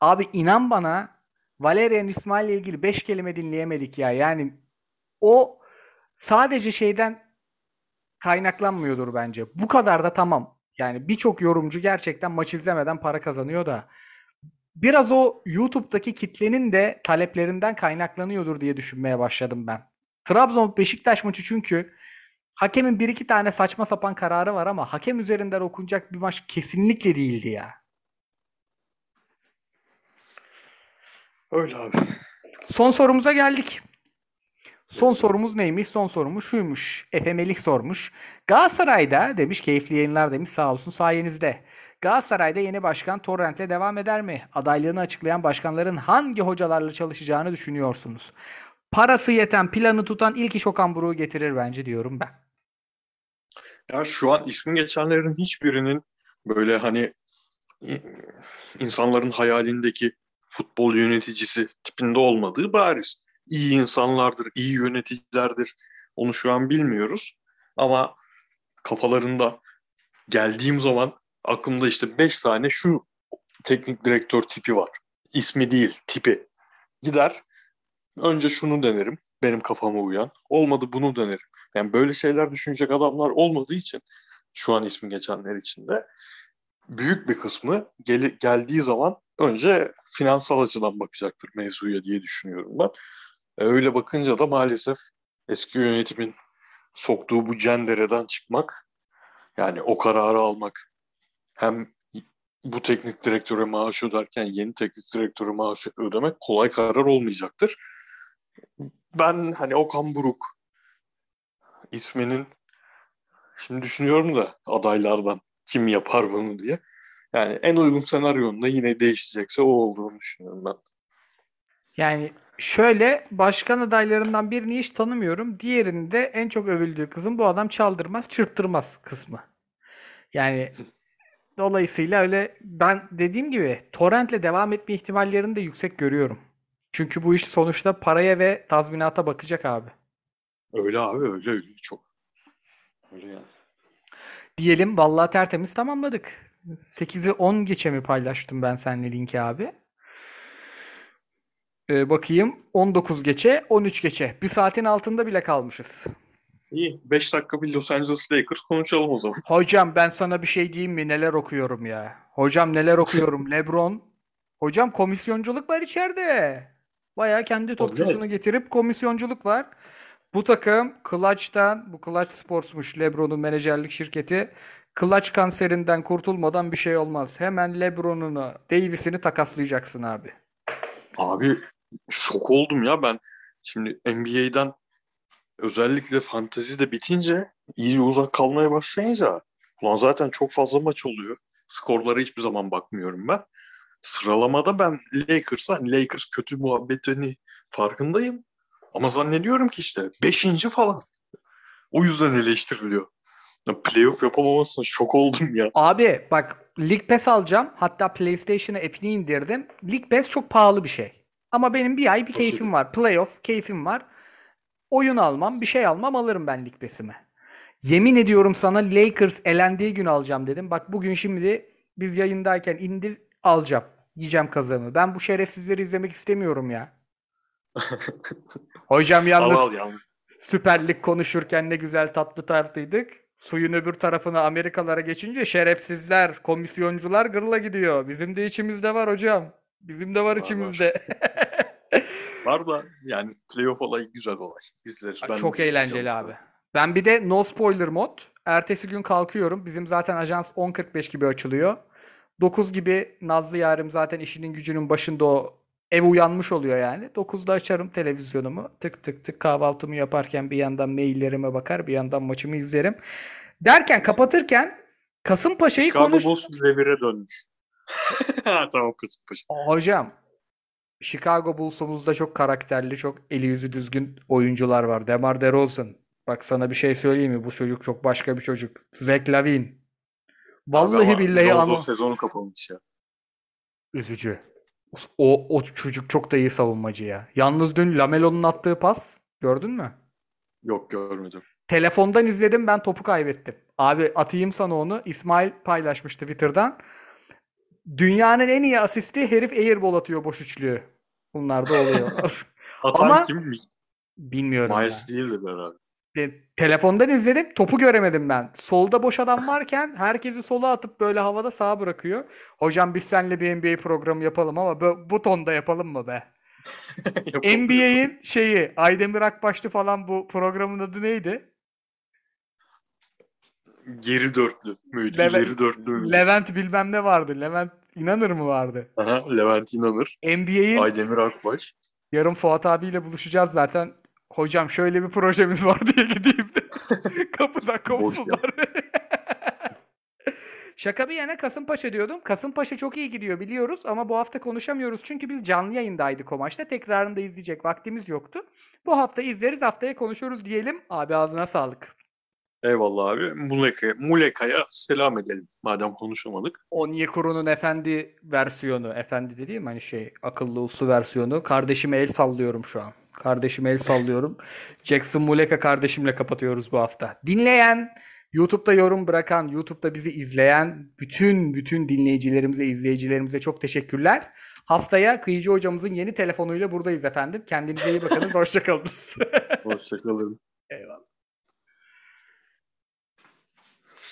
Abi inan bana Valerian İsmail ile ilgili 5 kelime dinleyemedik ya. Yani o sadece şeyden kaynaklanmıyordur bence. Bu kadar da tamam. Yani birçok yorumcu gerçekten maç izlemeden para kazanıyor da biraz o YouTube'daki kitlenin de taleplerinden kaynaklanıyordur diye düşünmeye başladım ben. Trabzon Beşiktaş maçı çünkü hakemin bir iki tane saçma sapan kararı var ama hakem üzerinden okunacak bir maç kesinlikle değildi ya. Öyle abi. Son sorumuza geldik. Son sorumuz neymiş? Son sorumuz şuymuş. Efe Melih sormuş. Galatasaray'da demiş keyifli yayınlar demiş sağ olsun sayenizde. Galatasaray'da yeni başkan Torrent'le devam eder mi? Adaylığını açıklayan başkanların hangi hocalarla çalışacağını düşünüyorsunuz? Parası yeten, planı tutan ilk iş Okan Buruk'u getirir bence diyorum ben. Ya şu an ismin geçenlerin hiçbirinin böyle hani insanların hayalindeki futbol yöneticisi tipinde olmadığı bariz. İyi insanlardır, iyi yöneticilerdir. Onu şu an bilmiyoruz. Ama kafalarında geldiğim zaman aklımda işte 5 tane şu teknik direktör tipi var. İsmi değil, tipi. Gider, önce şunu denerim, benim kafama uyan. Olmadı bunu denerim. Yani böyle şeyler düşünecek adamlar olmadığı için şu an ismi geçenler içinde büyük bir kısmı gel- geldiği zaman önce finansal açıdan bakacaktır mevzuya diye düşünüyorum ben. E, öyle bakınca da maalesef eski yönetimin soktuğu bu cendereden çıkmak yani o kararı almak hem bu teknik direktöre maaş öderken yeni teknik direktöre maaş ödemek kolay karar olmayacaktır. Ben hani Okan Buruk isminin şimdi düşünüyorum da adaylardan kim yapar bunu diye. Yani en uygun senaryonun yine değişecekse o olduğunu düşünüyorum ben. Yani şöyle başkan adaylarından birini hiç tanımıyorum. Diğerinde de en çok övüldüğü kızım bu adam çaldırmaz, çırptırmaz kısmı. Yani dolayısıyla öyle ben dediğim gibi torrentle devam etme ihtimallerini de yüksek görüyorum. Çünkü bu iş sonuçta paraya ve tazminata bakacak abi. Öyle abi öyle öyle çok. Öyle yani. Diyelim vallahi tertemiz tamamladık. 8'i 10 geçe mi paylaştım ben seninle linki abi? Ee, bakayım 19 geçe 13 geçe. Bir saatin altında bile kalmışız. İyi 5 dakika bir Los Angeles Lakers konuşalım o zaman. Hocam ben sana bir şey diyeyim mi? Neler okuyorum ya. Hocam neler okuyorum. Lebron. Hocam komisyonculuk var içeride. Baya kendi topçusunu getirip komisyonculuk var. Bu takım Clutch'tan, bu Clutch Sports'muş Lebron'un menajerlik şirketi. Clutch kanserinden kurtulmadan bir şey olmaz. Hemen Lebron'unu, Davis'ini takaslayacaksın abi. Abi şok oldum ya ben. Şimdi NBA'den özellikle fantezi de bitince iyice uzak kalmaya başlayınca ulan zaten çok fazla maç oluyor. Skorlara hiçbir zaman bakmıyorum ben. Sıralamada ben Lakers'a hani Lakers kötü muhabbetini farkındayım. Ama zannediyorum ki işte beşinci falan. O yüzden eleştiriliyor. Ya playoff yapamamasına şok oldum ya. Abi bak League Pass alacağım. Hatta PlayStation'a app'ini indirdim. League Pass çok pahalı bir şey. Ama benim bir ay bir keyfim var. Playoff keyfim var. Oyun almam, bir şey almam alırım ben League Pass'imi. Yemin ediyorum sana Lakers elendiği gün alacağım dedim. Bak bugün şimdi biz yayındayken indir alacağım. Yiyeceğim kazanı. Ben bu şerefsizleri izlemek istemiyorum ya. Hocam yalnız Al al yalnız. Süper Lig konuşurken ne güzel tatlı tatlıydık. Suyun öbür tarafına Amerikalara geçince şerefsizler, komisyoncular gırla gidiyor. Bizim de içimizde var hocam. Bizim de var Var, içimizde. Var da yani playoff olayı güzel olay. İzleriz. Ben Çok izleyeceğim eğlenceli abi. Ben bir de no spoiler mod. Ertesi gün kalkıyorum. Bizim zaten ajans 10.45 gibi açılıyor. 9 gibi Nazlı yarim zaten işinin gücünün başında o ev uyanmış oluyor yani. 9'da açarım televizyonumu. Tık tık tık kahvaltımı yaparken bir yandan maillerime bakar bir yandan maçımı izlerim. Derken kapatırken Kasımpaşa'yı Chicago konuş... Bulls revire dönmüş. Ha, tamam Kasımpaşa. Hocam Chicago Bulls'umuzda çok karakterli, çok eli yüzü düzgün oyuncular var. DeMar DeRozan. Bak sana bir şey söyleyeyim mi? Bu çocuk çok başka bir çocuk. Zach Lavine. Vallahi Abi billahi ama sezonu kapamış ya. üzücü. O, o çocuk çok da iyi savunmacı ya. Yalnız dün Lamelo'nun attığı pas gördün mü? Yok görmedim. Telefondan izledim ben topu kaybettim. Abi atayım sana onu. İsmail paylaşmıştı Twitter'dan. Dünyanın en iyi asisti herif airball atıyor boş üçlüğü. Bunlar da oluyor. Atan Ama- kim? Bilmiyorum Miles ya. değildir herhalde. E, Telefondan izledim. Topu göremedim ben. Solda boş adam varken herkesi sola atıp böyle havada sağa bırakıyor. Hocam biz seninle bir NBA programı yapalım ama bu, bu tonda yapalım mı be? NBA'in şeyi Aydemir Akbaşlı falan bu programın adı neydi? Geri dörtlü müydü? Leve- İleri dörtlü müydü? Levent bilmem ne vardı. Levent inanır mı vardı? Aha, Levent İnanır. NBA'in Aydemir Akbaş. yarın Fuat abiyle buluşacağız zaten. Hocam şöyle bir projemiz var diye gideyim de kapıdan kovsunlar. Şaka bir yana Kasımpaşa diyordum. Kasımpaşa çok iyi gidiyor biliyoruz ama bu hafta konuşamıyoruz çünkü biz canlı yayındaydık o maçta. Tekrarında izleyecek vaktimiz yoktu. Bu hafta izleriz haftaya konuşuruz diyelim. Abi ağzına sağlık. Eyvallah abi. Muleka, Muleka'ya selam edelim madem konuşamadık. Onyekuru'nun efendi versiyonu. Efendi dediğim hani şey akıllı uslu versiyonu. Kardeşime el sallıyorum şu an. Kardeşime el sallıyorum. Jackson Muleka kardeşimle kapatıyoruz bu hafta. Dinleyen, YouTube'da yorum bırakan, YouTube'da bizi izleyen bütün bütün dinleyicilerimize, izleyicilerimize çok teşekkürler. Haftaya Kıyıcı hocamızın yeni telefonuyla buradayız efendim. Kendinize iyi bakınız. Hoşçakalınız. Hoşçakalın. Eyvallah.